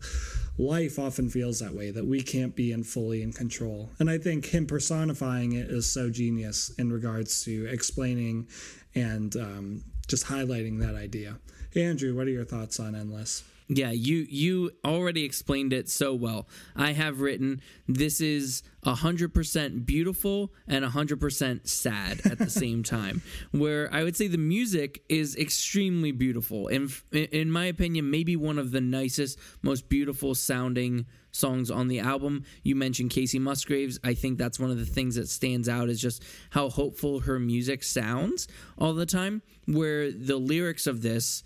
Life often feels that way, that we can't be in fully in control. And I think him personifying it is so genius in regards to explaining and um, just highlighting that idea. Andrew, what are your thoughts on Endless? Yeah, you you already explained it so well. I have written this is 100% beautiful and 100% sad at the same time. Where I would say the music is extremely beautiful. In in my opinion, maybe one of the nicest, most beautiful sounding songs on the album. You mentioned Kacey Musgraves. I think that's one of the things that stands out is just how hopeful her music sounds all the time. Where the lyrics of this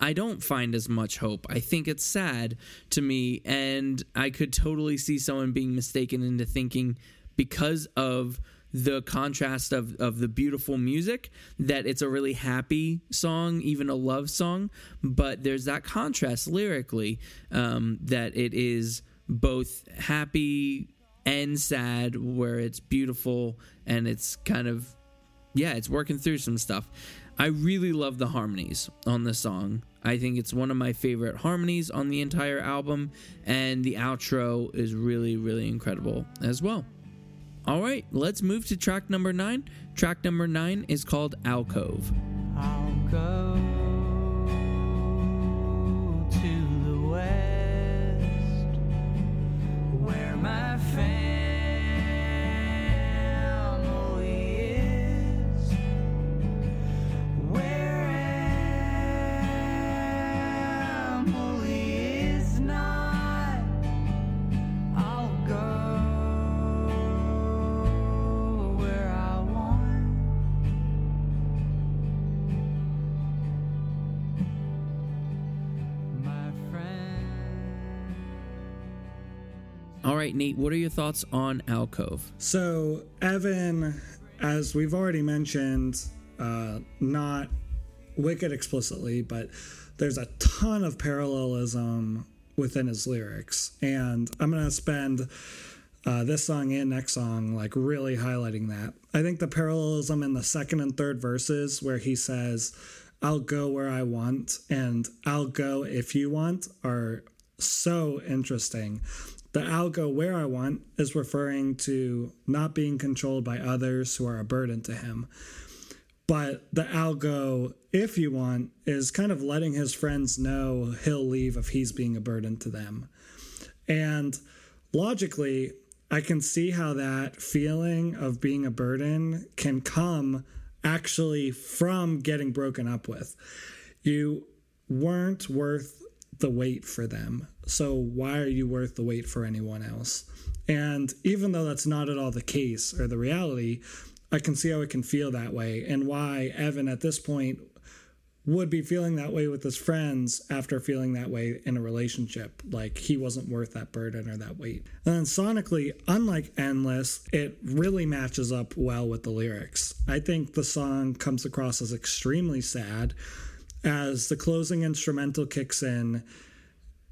I don't find as much hope. I think it's sad to me, and I could totally see someone being mistaken into thinking because of the contrast of, of the beautiful music that it's a really happy song, even a love song. But there's that contrast lyrically um, that it is both happy and sad, where it's beautiful and it's kind of, yeah, it's working through some stuff. I really love the harmonies on the song. I think it's one of my favorite harmonies on the entire album, and the outro is really, really incredible as well. All right, let's move to track number nine. Track number nine is called Alcove. I'll right, Nate, what are your thoughts on Alcove? So, Evan, as we've already mentioned, uh, not wicked explicitly, but there's a ton of parallelism within his lyrics. And I'm going to spend uh, this song and next song like really highlighting that. I think the parallelism in the second and third verses, where he says, I'll go where I want and I'll go if you want, are so interesting. The I'll go where I want is referring to not being controlled by others who are a burden to him. But the I'll go if you want is kind of letting his friends know he'll leave if he's being a burden to them. And logically, I can see how that feeling of being a burden can come actually from getting broken up with. You weren't worth the wait for them. So why are you worth the wait for anyone else? And even though that's not at all the case or the reality, I can see how it can feel that way and why Evan at this point would be feeling that way with his friends after feeling that way in a relationship. Like he wasn't worth that burden or that weight. And then sonically, unlike Endless, it really matches up well with the lyrics. I think the song comes across as extremely sad. As the closing instrumental kicks in,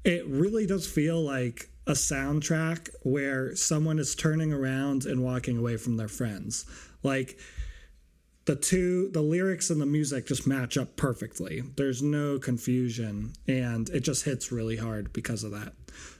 it really does feel like a soundtrack where someone is turning around and walking away from their friends. Like, the two the lyrics and the music just match up perfectly there's no confusion and it just hits really hard because of that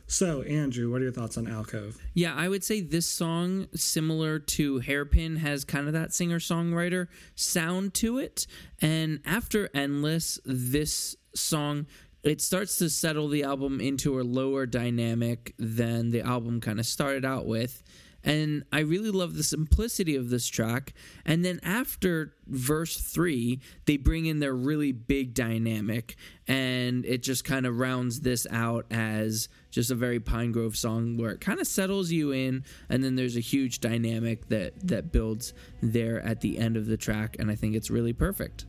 so andrew what are your thoughts on alcove Yeah, I would say this song, similar to Hairpin, has kind of that singer songwriter sound to it. And after Endless, this song. It starts to settle the album into a lower dynamic than the album kind of started out with. And I really love the simplicity of this track. And then after verse three, they bring in their really big dynamic, and it just kind of rounds this out as just a very Pinegrove song where it kind of settles you in, and then there's a huge dynamic that that builds there at the end of the track, and I think it's really perfect.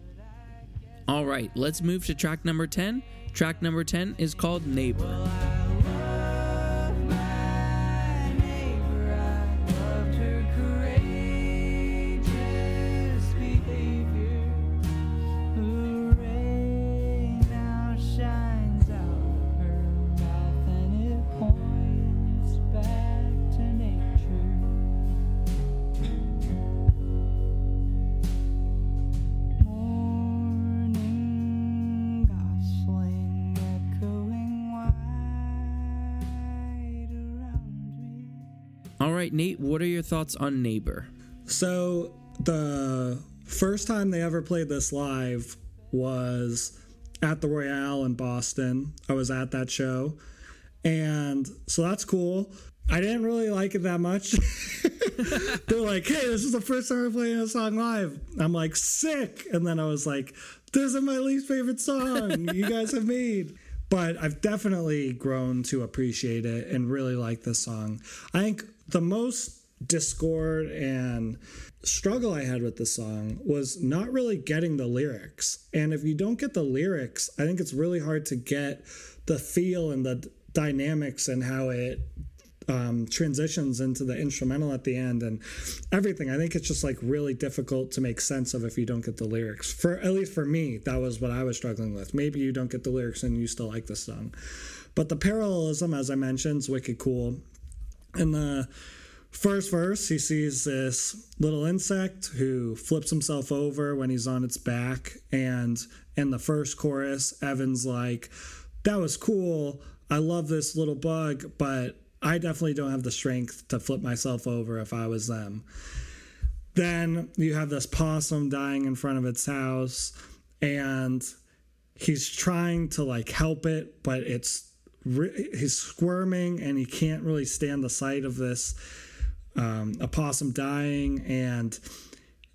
All right, let's move to track number 10. Track number 10 is called Neighbor. Right, Nate, what are your thoughts on Neighbor? so the first time they ever played this live was at the royale in boston. I was at that show. And so that's cool. I didn't really like it that much. They're like hey this is the first time we're playing a song live. I'm like sick. And then i was like this is my least favorite song you guys have made. But i've definitely grown to appreciate it and really like this song. I think the most discord and struggle i had with the song was not really getting the lyrics and if you don't get the lyrics i think it's really hard to get the feel and the dynamics and how it um, transitions into the instrumental at the end and everything. I think it's just like really difficult to make sense of if you don't get the lyrics. For at least for me, that was what I was struggling with. Maybe you don't get the lyrics and you still like the song, but the parallelism, as I mentioned, is wicked cool. In the uh, first verse, he sees this little insect who flips himself over when he's on its back, and in the first chorus, Evan's like, "That was cool. I love this little bug, but." I definitely don't have the strength to flip myself over if I was them. Then you have this possum dying in front of its house, and he's trying to like help it, but it's he's squirming and he can't really stand the sight of this um, a possum dying, and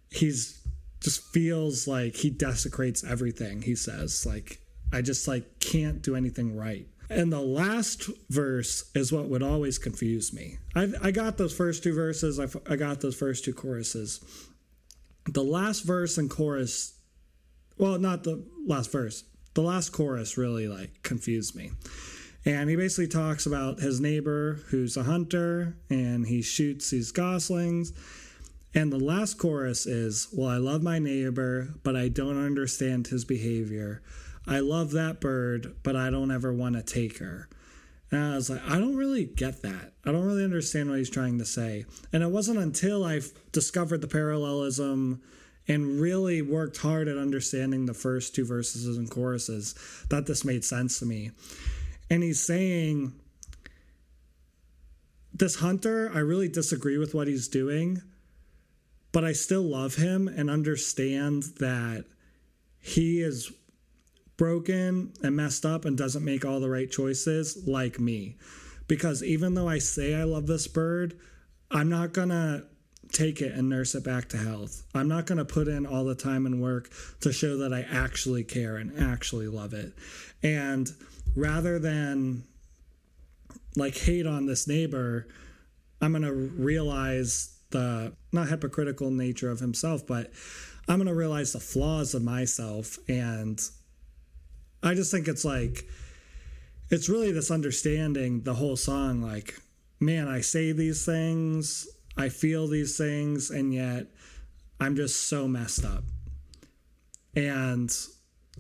he's just feels like he desecrates everything. He says like I just like can't do anything right. And the last verse is what would always confuse me. I, I got those first two verses. I, I got those first two choruses. The last verse and chorus, well, not the last verse. The last chorus really like confused me. And he basically talks about his neighbor who's a hunter and he shoots these goslings. And the last chorus is, Well, I love my neighbor, but I don't understand his behavior. I love that bird, but I don't ever want to take her. And I was like, I don't really get that. I don't really understand what he's trying to say. And it wasn't until I discovered the parallelism and really worked hard at understanding the first two verses and choruses that this made sense to me. And he's saying, This hunter, I really disagree with what he's doing, but I still love him and understand that he is broken and messed up and doesn't make all the right choices like me. Because even though I say I love this bird, I'm not gonna take it and nurse it back to health. I'm not going to put in all the time and work to show that I actually care and actually love it. And rather than like hate on this neighbor, I'm going to realize the not hypocritical nature of himself, but I'm going to realize the flaws of myself. And I just think it's like, it's really this understanding the whole song like, man, I say these things, I feel these things, and yet I'm just so messed up. And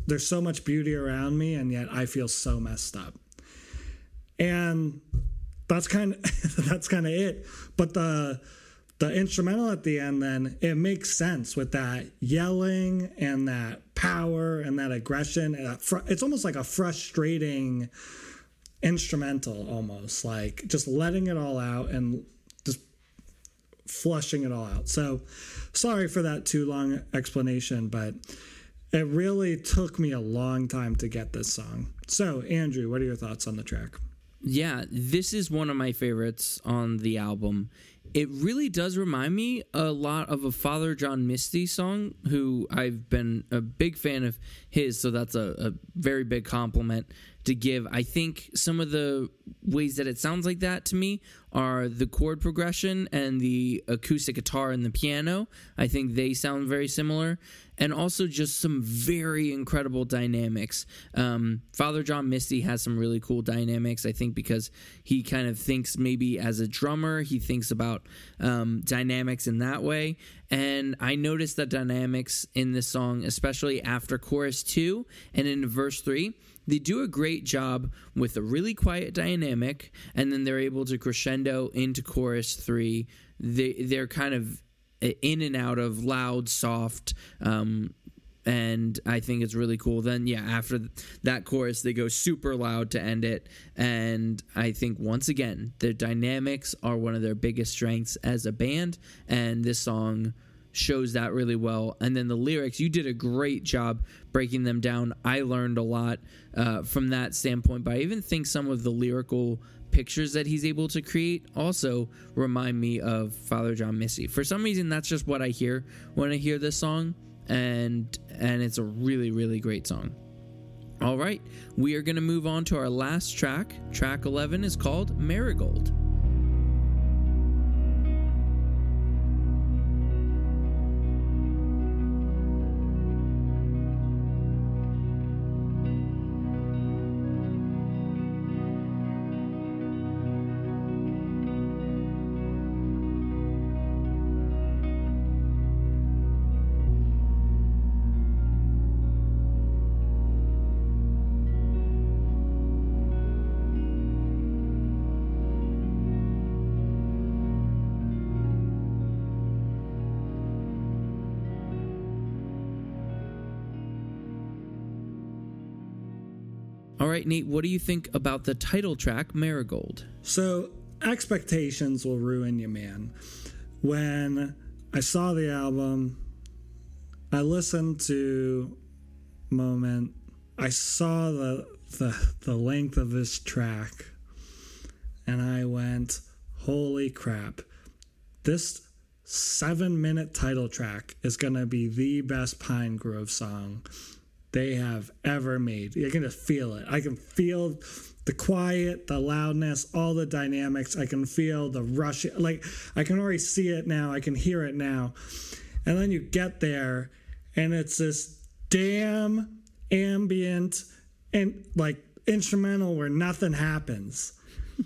there's so much beauty around me, and yet I feel so messed up. And that's kind of that's kind of it. But the the instrumental at the end then it makes sense with that yelling and that power and that aggression and that fr- it's almost like a frustrating instrumental almost like just letting it all out and just flushing it all out so sorry for that too long explanation but it really took me a long time to get this song. So andrew what are your thoughts on the track? Yeah, this is one of my favorites on the album. It really does remind me a lot of a Father John Misty song, who I've been a big fan of his, so that's a, a very big compliment to give. I think some of the ways that it sounds like that to me are the chord progression and the acoustic guitar and the piano. I think they sound very similar. And also just some very incredible dynamics. Um, Father John Misty has some really cool dynamics, I think, because he kind of thinks maybe as a drummer, he thinks about um, dynamics in that way. And I noticed the dynamics in this song, especially after chorus two and in verse three they do a great job with a really quiet dynamic and then they're able to crescendo into chorus three they, they're kind of in and out of loud soft um, and I think it's really cool. Then, yeah, after that chorus, they go super loud to end it. And I think, once again, their dynamics are one of their biggest strengths as a band. And this song shows that really well. And then the lyrics, you did a great job breaking them down. I learned a lot uh, from that standpoint, but I even think some of the lyrical pictures that he's able to create also remind me of Father John Misty. For some reason, that's just what I hear when I hear this song, and and it's a really really great song. All right, we are going to move on to our last track. Track 11 is called Marigold. Right, Nate, what do you think about the title track, Marigold? So expectations will ruin you, man. When I saw the album, I listened to Moment. I saw the the the length of this track, and I went, "Holy crap! This seven minute title track is gonna be the best Pinegrove song they have ever made. You can just feel it. I can feel the quiet, the loudness, all the dynamics. I can feel the rush. Like I can already see it now. I can hear it now. And then you get there, and it's this damn ambient and like instrumental where nothing happens.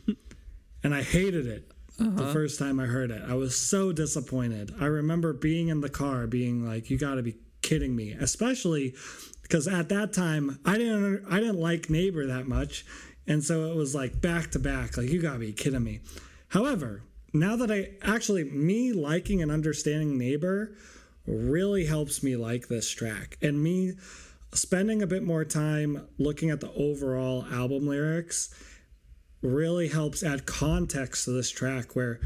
and I hated it the uh-huh. first time I heard it. I was so disappointed. I remember being in the car, being like, "You got to be kidding me!" Especially because at that time I didn't I didn't like Neighbor that much, and so it was like back to back. Like, you got to be kidding me. However, now that I actually me liking and understanding Neighbor really helps me like this track, and me spending a bit more time looking at the overall album lyrics really helps add context to this track where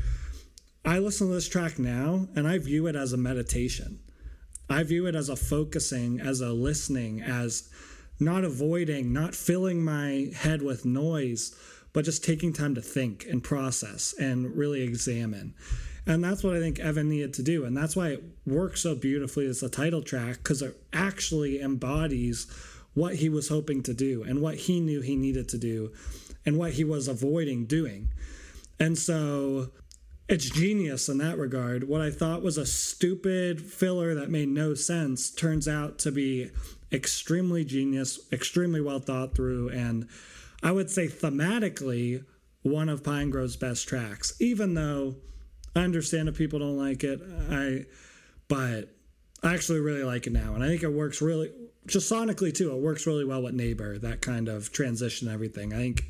I listen to this track now and I view it as a meditation. I view it as a focusing, as a listening, as not avoiding, not filling my head with noise, but just taking time to think and process and really examine. And that's what I think Evan needed to do. And that's why it works so beautifully as a title track because it actually embodies what he was hoping to do and what he knew he needed to do and what he was avoiding doing. And so it's genius in that regard. What I thought was a stupid filler that made no sense turns out to be extremely genius, extremely well thought through, and I would say thematically one of Pinegrove's best tracks. Even though I understand if people don't like it, I but I actually really like it now, and I think it works really just sonically too. It works really well with Neighbor, that kind of transition, everything. I think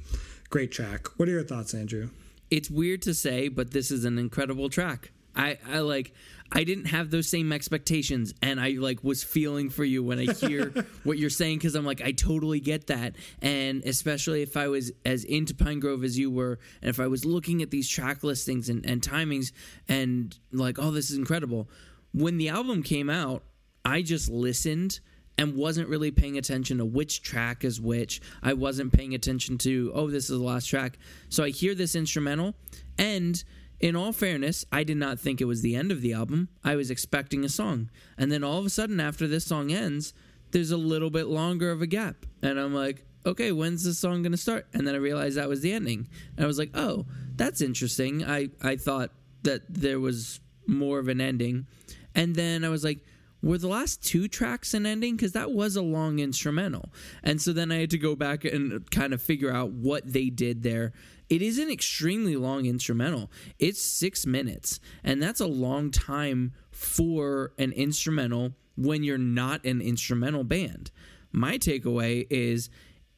great track. What are your thoughts, Andrew? It's weird to say, but this is an incredible track. I, I like I didn't have those same expectations and I like was feeling for you when I hear what you're saying cuz I'm like I totally get that and especially if I was as into Pinegrove as you were and if I was looking at these track listings and, and timings and like oh this is incredible when the album came out I just listened and wasn't really paying attention to which track is which. I wasn't paying attention to, oh, this is the last track. So I hear this instrumental, and in all fairness, I did not think it was the end of the album. I was expecting a song. And then all of a sudden, after this song ends, there's a little bit longer of a gap. And I'm like, okay, when's this song going to start? And then I realized that was the ending. And I was like, oh, that's interesting. I, I thought that there was more of an ending. And then I was like, were the last two tracks an ending? Because that was a long instrumental. And so then I had to go back and kind of figure out what they did there. It is an extremely long instrumental. It's six minutes, and that's a long time for an instrumental when you're not an instrumental band. My takeaway is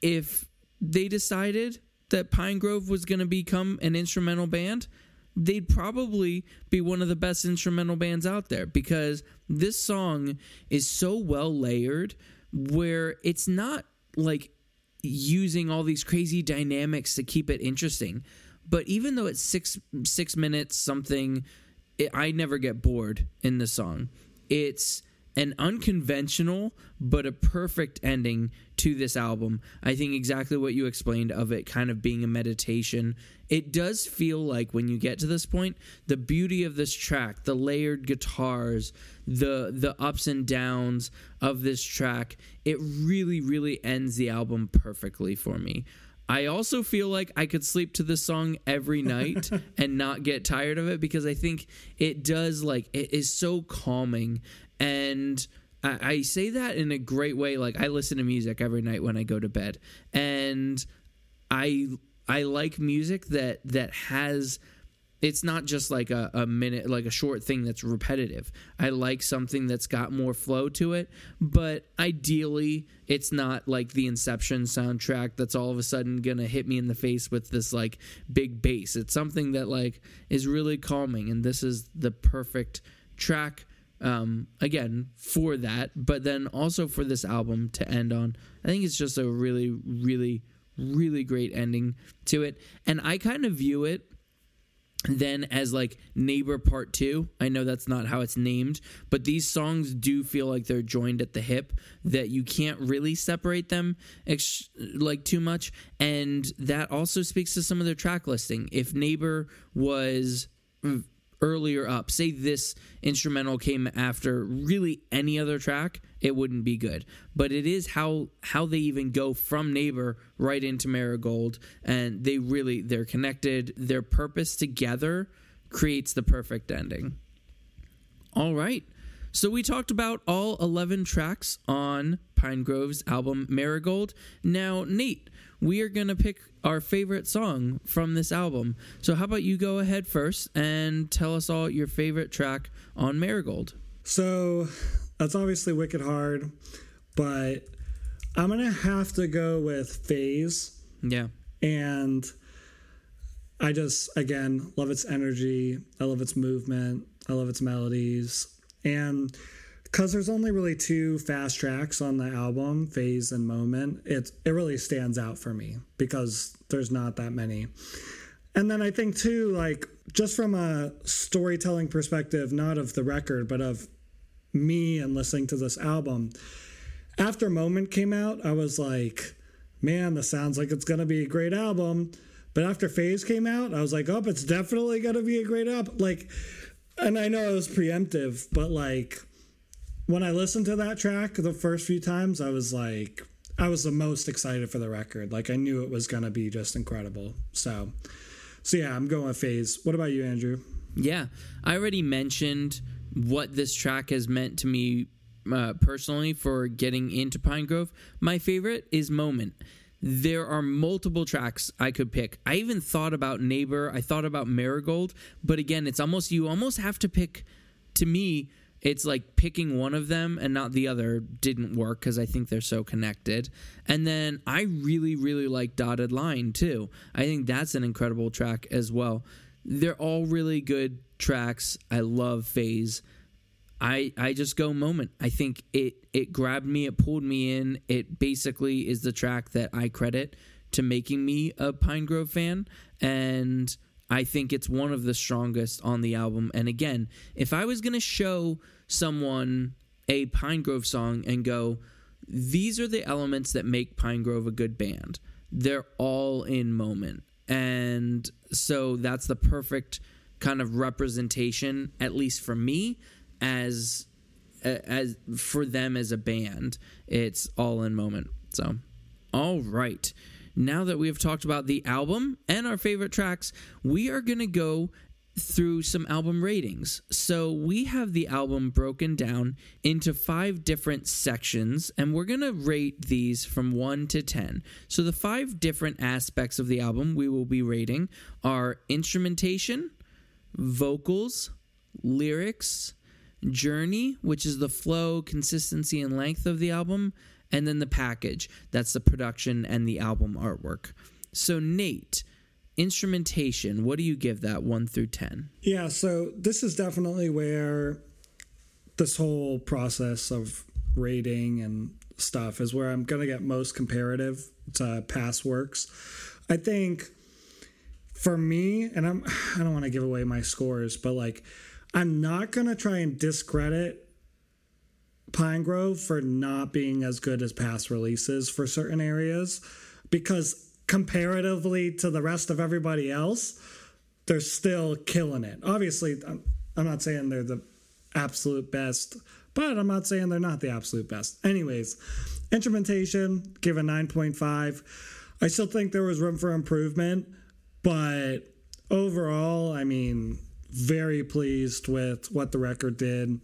if they decided that Pinegrove was going to become an instrumental band, they'd probably be one of the best instrumental bands out there because this song is so well layered where it's not like using all these crazy dynamics to keep it interesting. But even though it's six six minutes something it, i never get bored in the song. It's an unconventional but a perfect ending to this album. I think exactly what you explained of it kind of being a meditation. It does feel like when you get to this point, the beauty of this track, the layered guitars, the the ups and downs of this track, it really really ends the album perfectly for me. I also feel like I could sleep to this song every night and not get tired of it because I think it does like it is so calming and I, I say that in a great way. Like I listen to music every night when I go to bed, and I I like music that that has it's not just like a, a minute like a short thing that's repetitive i like something that's got more flow to it but ideally it's not like the inception soundtrack that's all of a sudden gonna hit me in the face with this like big bass it's something that like is really calming and this is the perfect track um, again for that but then also for this album to end on. I think it's just a really really really great ending to it. And i kind of view it then as like neighbor part two. I know that's not how it's named but these songs do feel like they're joined at the hip that you can't really separate them ex- like too much. And that also speaks to some of their track listing. If neighbor was earlier up. Say this instrumental came after really any other track it wouldn't be good. But it is how how they even go from neighbor right into marigold and they really they're connected. Their purpose together creates the perfect ending. All right. So we talked about all 11 tracks on Pinegrove's album Marigold. Now, Nate, we are going to pick our favorite song from this album. So how about you go ahead first and tell us all your favorite track on Marigold? So that's obviously wicked hard, but I'm gonna have to go with Phase. Yeah. And I just again love its energy. I love its movement. I love its melodies. And because there's only really two fast tracks on the album, Phase and Moment, it it really stands out for me because there's not that many. And then I think too, like just from a storytelling perspective, not of the record, but of me and listening to this album. After Moment came out, I was like, man, this sounds like it's gonna be a great album. But after Phase came out, I was like, oh, it's definitely going to be a great album. Like, and I know it was preemptive, but like when I listened to that track the first few times, I was like, I was the most excited for the record. Like, I knew it was going to be just incredible. So, so yeah, I'm going with Phase. What about you, Andrew? Yeah, I already mentioned what this track has meant to me uh, personally for getting into Pinegrove. My favorite is Moment. There are multiple tracks I could pick. I even thought about Neighbor, I thought about Marigold, but again, it's almost you almost have to pick to me it's like picking one of them and not the other didn't work because I think they're so connected. And then I really, really like Dotted Line too. I think that's an incredible track as well. They're all really good tracks. I love Phase. I I just go moment. I think it it grabbed me, it pulled me in. It basically is the track that I credit to making me a Pinegrove fan and I think it's one of the strongest on the album. And again, if I was going to show someone a Pinegrove song and go, these are the elements that make Pinegrove a good band, they're all in moment. And so that's the perfect kind of representation, at least for me, as as for them as a band. It's all in moment. So, all right now that we have talked about the album and our favorite tracks, we are going to go through some album ratings. So we have the album broken down into five different sections, and we're going to rate these from 1 to 10. So the five different aspects of the album we will be rating are instrumentation, vocals, lyrics, journey, which is the flow, consistency, and length of the album, and then the package that's the production and the album artwork so nate instrumentation what do you give that 1 through 10 Yeah, so this is definitely where this whole process of rating and stuff is where I'm going to get most comparative to past works. I think for me, and I'm I don't want to give away my scores, but like I'm not going to try and discredit Pinegrove for not being as good as past releases for certain areas because comparatively to the rest of everybody else, they're still killing it. Obviously, I'm, I'm not saying they're the absolute best, but I'm not saying they're not the absolute best. Anyways, instrumentation, give a 9.5. I still think there was room for improvement, but overall, I mean, very pleased with what the record did.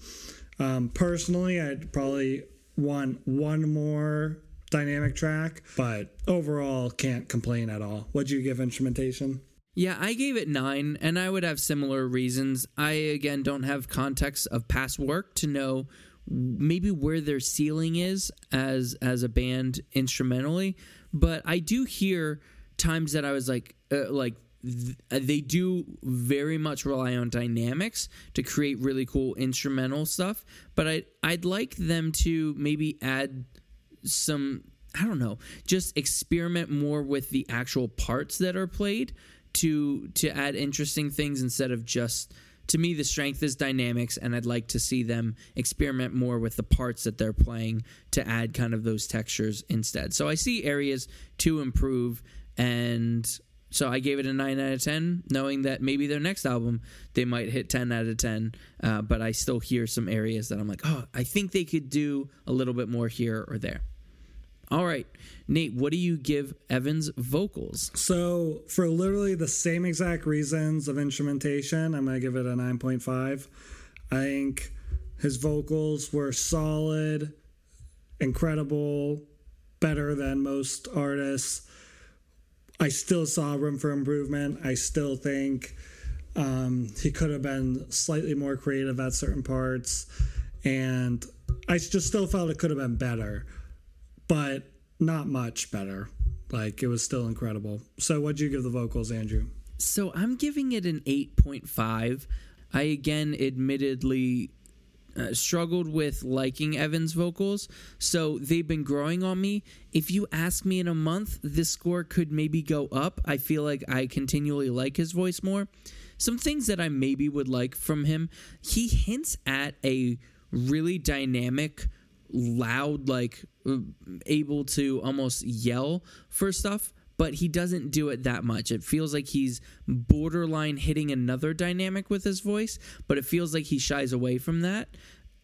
Um, personally, I'd probably want one more dynamic track, but overall, can't complain at all. What'd you give instrumentation? Yeah, I gave it nine, and I would have similar reasons. I, again, don't have context of past work to know maybe where their ceiling is as as a band instrumentally, but I do hear times that I was like, uh, like th- they do very much rely on dynamics to create really cool instrumental stuff. But I I'd like them to maybe add some I don't know, just experiment more with the actual parts that are played to to add interesting things instead of just to me the strength is dynamics and I'd like to see them experiment more with the parts that they're playing to add kind of those textures instead. So I see areas to improve and so I gave it a 9 out of 10 knowing that maybe their next album they might hit 10 out of 10 uh, but I still hear some areas that I'm like, "Oh, I think they could do a little bit more here or there." All right. Nate, what do you give Evan's vocals? So, for literally the same exact reasons of instrumentation, I'm going to give it a 9.5. I think his vocals were solid, incredible, better than most artists. I still saw room for improvement. I still think um, he could have been slightly more creative at certain parts. And I just still felt it could have been better, but not much better. Like it was still incredible. So, what'd you give the vocals, Andrew? So I'm giving it an 8.5. I again admittedly uh, struggled with liking Evan's vocals, so they've been growing on me. If you ask me in a month, this score could maybe go up. I feel like I continually like his voice more. Some things that I maybe would like from him, he hints at a really dynamic, loud, like uh, able to almost yell for stuff. but he doesn't do it that much. It feels like he's borderline hitting another dynamic with his voice, but it feels like he shies away from that.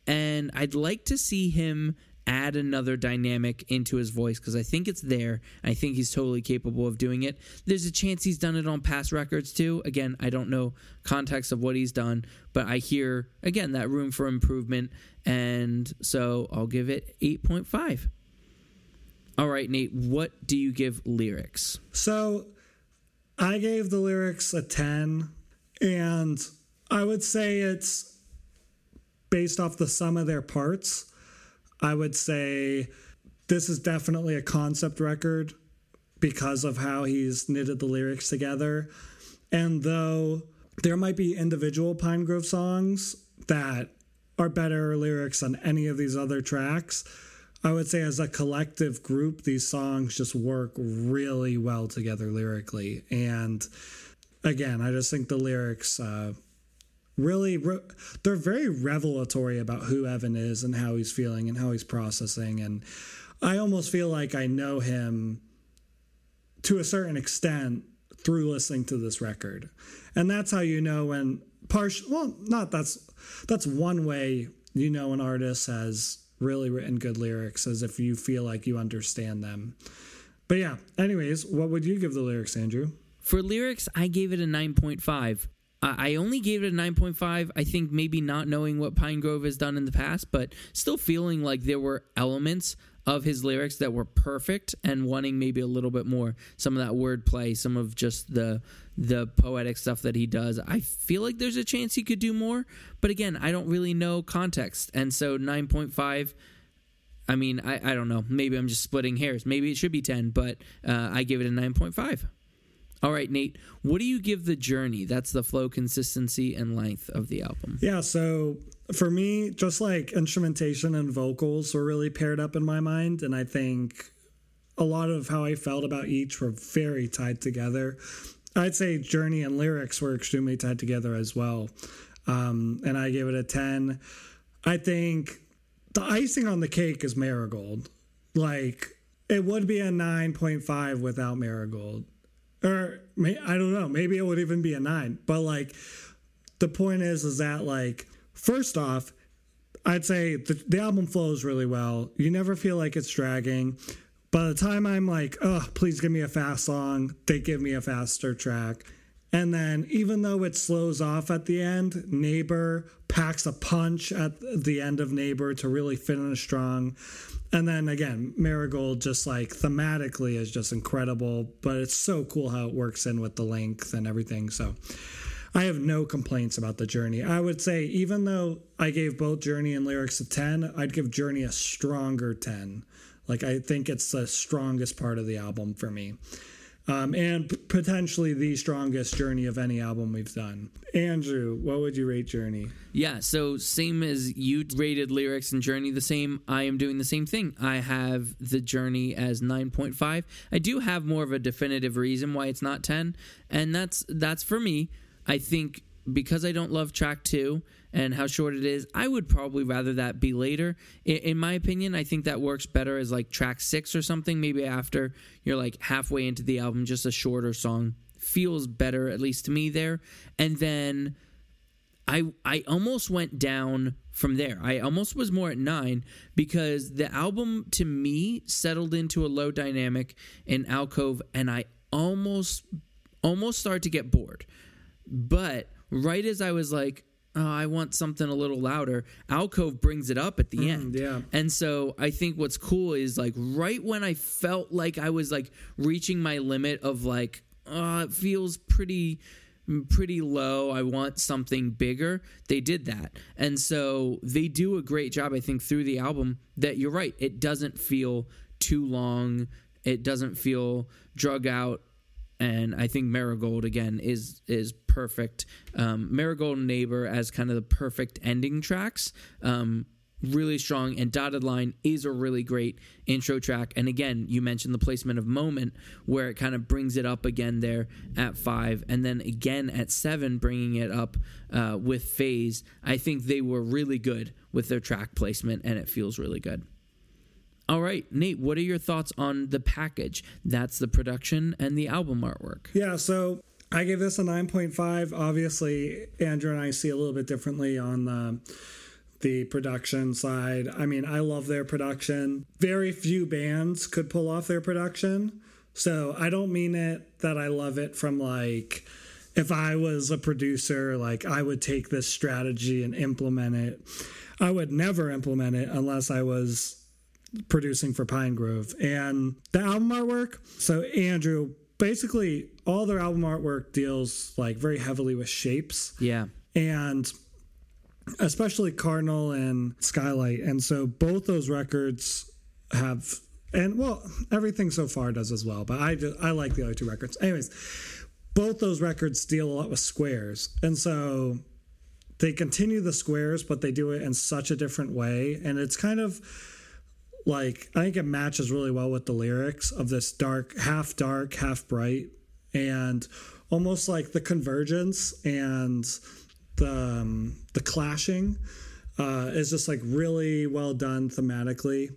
And I'd like to see him add another dynamic into his voice because I think it's there. I think he's totally capable of doing it. There's a chance he's done it on past records too. Again, I don't know context of what he's done, but I hear again that room for improvement, and so I'll give it eight point five. All right, Nate, what do you give lyrics? So I gave the lyrics a 10, and I would say it's based off the sum of their parts. I would say this is definitely a concept record because of how he's knitted the lyrics together. And though there might be individual Pinegrove songs that are better lyrics than any of these other tracks, I would say as a collective group, these songs just work really well together lyrically. And again, I just think the lyrics uh, really re- they're very revelatory about who Evan is and how he's feeling and how he's processing. And I almost feel like I know him to a certain extent through listening to this record. And that's how you know when partial well, not that's that's one way you know an artist has really written good lyrics as if you feel like you understand them. But yeah, anyways, what would you give the lyrics, Andrew? For lyrics, I gave it a 9.5. I only gave it a 9.5. I think maybe not knowing what Pinegrove has done in the past, but still feeling like there were elements of his lyrics that were perfect and wanting maybe a little bit more. Some of that wordplay, some of just the the poetic stuff that he does. I feel like there's a chance he could do more, but again, I don't really know context. And so 9.5 I mean, I, I don't know. Maybe I'm just splitting hairs. Maybe it should be 10, but uh, I give it a 9.5. All right, Nate, what do you give the journey? That's the flow, consistency, and length of the album. Yeah, so for me, just like instrumentation and vocals were really paired up in my mind. And I think a lot of how I felt about each were very tied together. I'd say journey and lyrics were extremely tied together as well. Um, and I gave it a 10. I think the icing on the cake is Marigold. Like, it would be a 9.5 without Marigold. Or may, I don't know, maybe it would even be a 9. But like, the point is, is that like, first off, I'd say the, the album flows really well. You never feel like it's dragging. By the time I'm like, oh, please give me a fast song, they give me a faster track. And then, even though it slows off at the end, Neighbor packs a punch at the end of Neighbor to really finish strong. And then again, Marigold just like thematically is just incredible, but it's so cool how it works in with the length and everything. So I have no complaints about the journey. I would say, even though I gave both Journey and lyrics a 10, I'd give Journey a stronger 10. Like, I think it's the strongest part of the album for me. Um, and p- potentially the strongest journey of any album we've done. Andrew, what would you rate Journey? Yeah, so same as you rated lyrics and journey the same, I am doing the same thing. I have the journey as 9.5. I do have more of a definitive reason why it's not 10, and that's that's for me. I think because I don't love track 2 and how short it is, I would probably rather that be later. In, in my opinion, I think that works better as like track 6 or something maybe after you're like halfway into the album just a shorter song feels better at least to me there. And then I I almost went down from there. I almost was more at nine because the album to me settled into a low dynamic in alcove, and I almost almost started to get bored. But right as I was like, oh, I want something a little louder, alcove brings it up at the mm, end. yeah. And so I think what's cool is like right when I felt like I was like reaching my limit of like, oh, it feels pretty pretty low. I want something bigger. They did that. And so they do a great job, I think, through the album that you're right. It doesn't feel too long. It doesn't feel drug out. And I think Marigold again is is perfect. Um, Marigold Neighbor as kind of the perfect ending tracks. Um, really strong. And dotted line is a really great intro track. And again you mentioned the placement of moment where it kind of brings it up again there at five. And then again at seven bringing it up uh, with phase. I think they were really good with their track placement and it feels really good All right, Nate, what are your thoughts on the package? That's the production and the album artwork. Yeah, so I gave this a 9.5. Obviously, Andrew and I see a little bit differently on the the production side. I mean, I love their production. Very few bands could pull off their production. So, I don't mean it that I love it from like if I was a producer, like I would take this strategy and implement it. I would never implement it unless I was producing for Pinegrove. And the album artwork, so Andrew, basically all their album artwork deals like very heavily with shapes Yeah. and especially Cardinal and Skylight. And so both those records have and well, everything so far does as well, but I just, I like the other two records. Anyways, both those records deal a lot with squares. And so they continue the squares, but they do it in such a different way. And it's kind of like I think it matches really well with the lyrics of this dark, half dark, half bright, and almost like the convergence and the um, the clashing uh, is just like really well done thematically.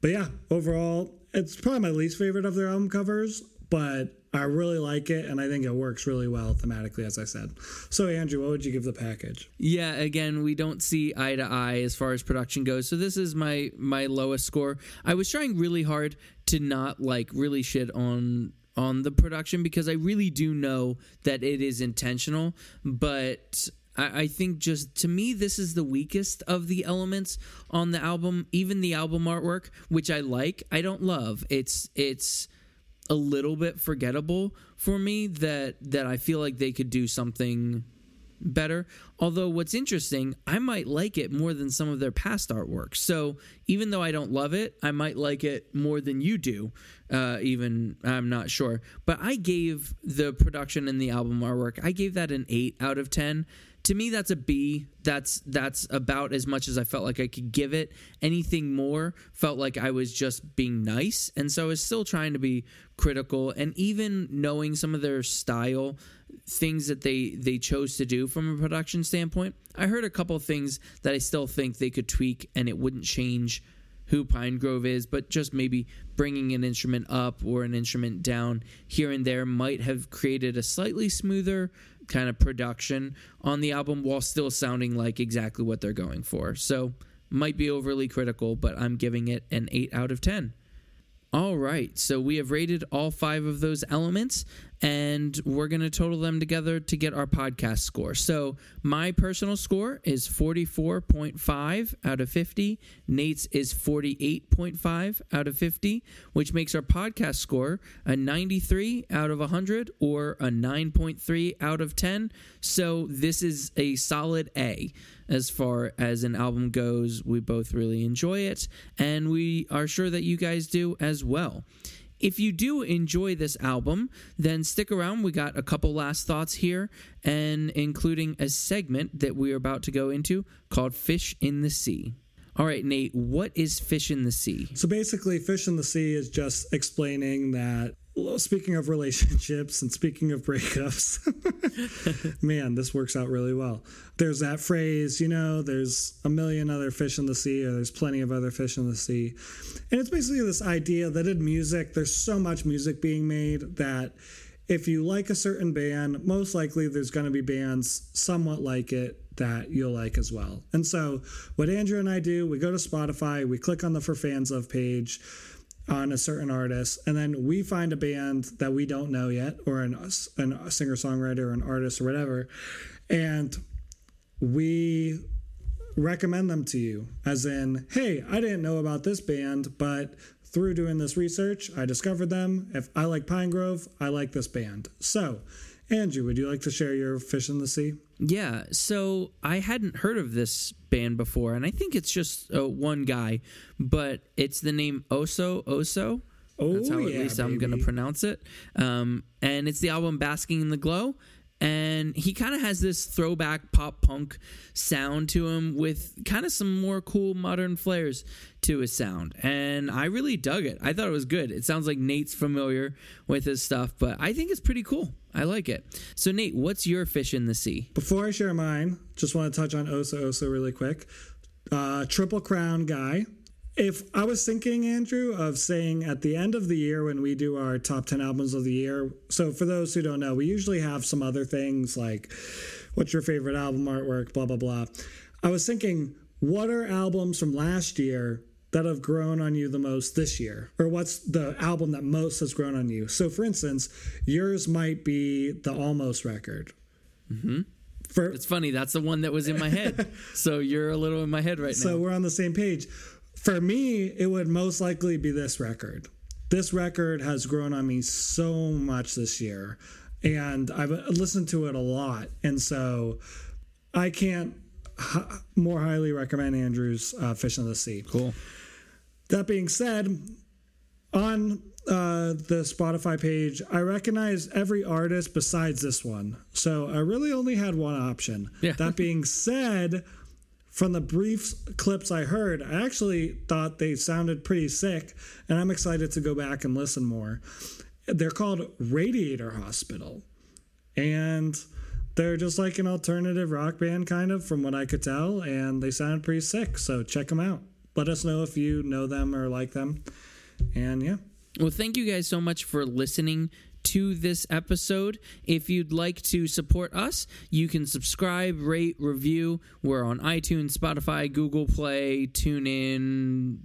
But yeah, overall, it's probably my least favorite of their album covers, but I really like it, and I think it works really well thematically, as I said. So, Andrew, what would you give the package? Yeah, again, we don't see eye to eye as far as production goes. So this is my my lowest score. I was trying really hard to not like really shit on on the production because I really do know that it is intentional, but I, I think just to me this is the weakest of the elements on the album. Even the album artwork, which I like, I don't love. It's it's a little bit forgettable for me that that I feel like they could do something better. Although what's interesting, I might like it more than some of their past artwork. So even though I don't love it, I might like it more than you do. Uh, even I'm not sure, but I gave the production and the album artwork. I gave that an eight out of ten. To me, that's a B. That's that's about as much as I felt like I could give it. Anything more felt like I was just being nice, and so I was still trying to be critical. And even knowing some of their style, things that they they chose to do from a production standpoint, I heard a couple things that I still think they could tweak, and it wouldn't change who Pinegrove is, but just maybe bringing an instrument up or an instrument down here and there might have created a slightly smoother kind of production on the album while still sounding like exactly what they're going for. So, might be overly critical, but I'm giving it an 8 out of 10. All right, so we have rated all five of those elements, and we're going to total them together to get our podcast score. So, my personal score is 44.5 out of 50. Nate's is 48.5 out of 50, which makes our podcast score a 93 out of 100 or a 9.3 out of 10. So, this is a solid A as far as an album goes. We both really enjoy it, and we are sure that you guys do as well. If you do enjoy this album, then stick around. We got a couple last thoughts here, and including a segment that we're about to go into called Fish in the Sea. All right, Nate, what is Fish in the Sea? So basically, Fish in the Sea is just explaining that. Speaking of relationships and speaking of breakups, man, this works out really well. There's that phrase, you know, there's a million other fish in the sea, or there's plenty of other fish in the sea. And it's basically this idea that in music, there's so much music being made that if you like a certain band, most likely there's going to be bands somewhat like it that you'll like as well. And so, what Andrew and I do, we go to Spotify, we click on the For Fans of page on a certain artist, and then we find a band that we don't know yet, or an, an, a singer songwriter, or an artist, or whatever, and we recommend them to you. As in, hey, I didn't know about this band, but through doing this research, I discovered them. If I like Pinegrove, I like this band. So, Andrew, would you like to share your Fish in the Sea? Yeah, so I hadn't heard of this band before, and I think it's just uh, one guy, but it's the name Oso Oso. Oh, That's how yeah, at least I'm going to pronounce it. Um, and it's the album Basking in the Glow. And he kind of has this throwback pop punk sound to him with kind of some more cool modern flares to his sound. And I really dug it. I thought it was good. It sounds like Nate's familiar with his stuff, but I think it's pretty cool. I like it. So, Nate, what's your fish in the sea? Before I share mine, just want to touch on Oso Oso really quick. Uh, Triple Crown guy. if I was thinking, Andrew, of saying at the end of the year when we do our top 10 albums of the year. So, for those who don't know, we usually have some other things like what's your favorite album artwork, blah, blah, blah. I was thinking, what are albums from last year that have grown on you the most this year? Or what's the album that most has grown on you? So, for instance, yours might be the Almost record. Mm-hmm. For, It's funny. That's the one that was in my head. so you're a little in my head right So now. So, we're on the same page. For me, it would most likely be this record. This record has grown on me so much this year, and I've listened to it a lot. And so I can't h- more highly recommend Andrew's uh, Fish in the Sea. Cool. That being said, on uh, the Spotify page, I recognize every artist besides this one. So I really only had one option. Yeah. That being said, from the brief clips I heard, I actually thought they sounded pretty sick, and I'm excited to go back and listen more. They're called Radiator Hospital, and they're just like an alternative rock band, kind of, from what I could tell, and they sounded pretty sick. So check them out. Let us know if you know them or like them. And yeah, Well, thank you guys so much for listening to this episode. If you'd like to support us, you can subscribe, rate, review. We're on iTunes, Spotify, Google Play, TuneIn,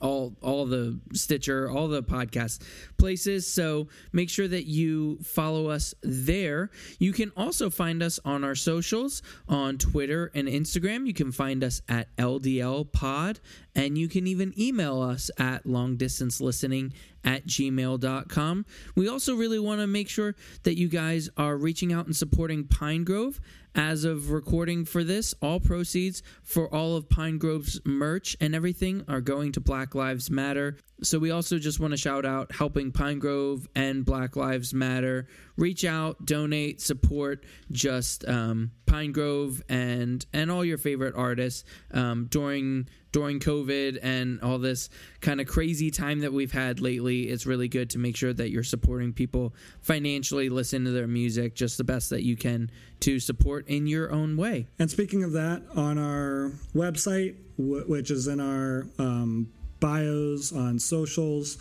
all all the Stitcher, all the podcast places. So make sure that you follow us there. You can also find us on our socials on Twitter and Instagram. You can find us at LDL Pod, and you can even email us at long distance listening at gmail.com. We also really want to make sure that you guys are reaching out and supporting Pinegrove. As of recording for this, all proceeds for all of Pinegrove's merch and everything are going to Black Lives Matter. So we also just want to shout out helping Pinegrove and Black Lives Matter. Reach out, donate, support just um, Pinegrove and and all your favorite artists um, during during COVID and all this kind of crazy time that we've had lately. It's really good to make sure that you're supporting people financially, listen to their music, just the best that you can to support in your own way. And speaking of that, on our website, w- which is in our um, bios on socials,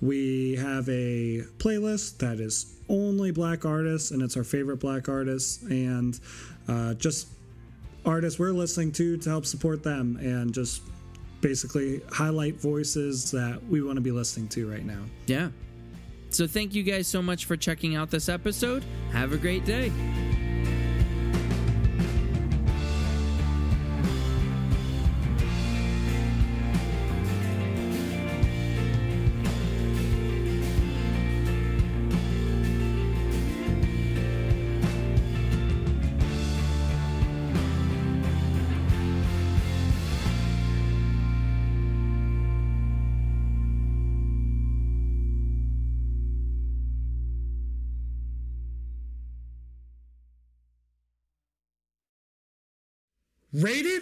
we have a playlist that is only black artists, and it's our favorite black artists, and uh, just artists we're listening to to help support them, and just basically highlight voices that we want to be listening to right now. Yeah. So thank you guys so much for checking out this episode. Have a great day. Rated.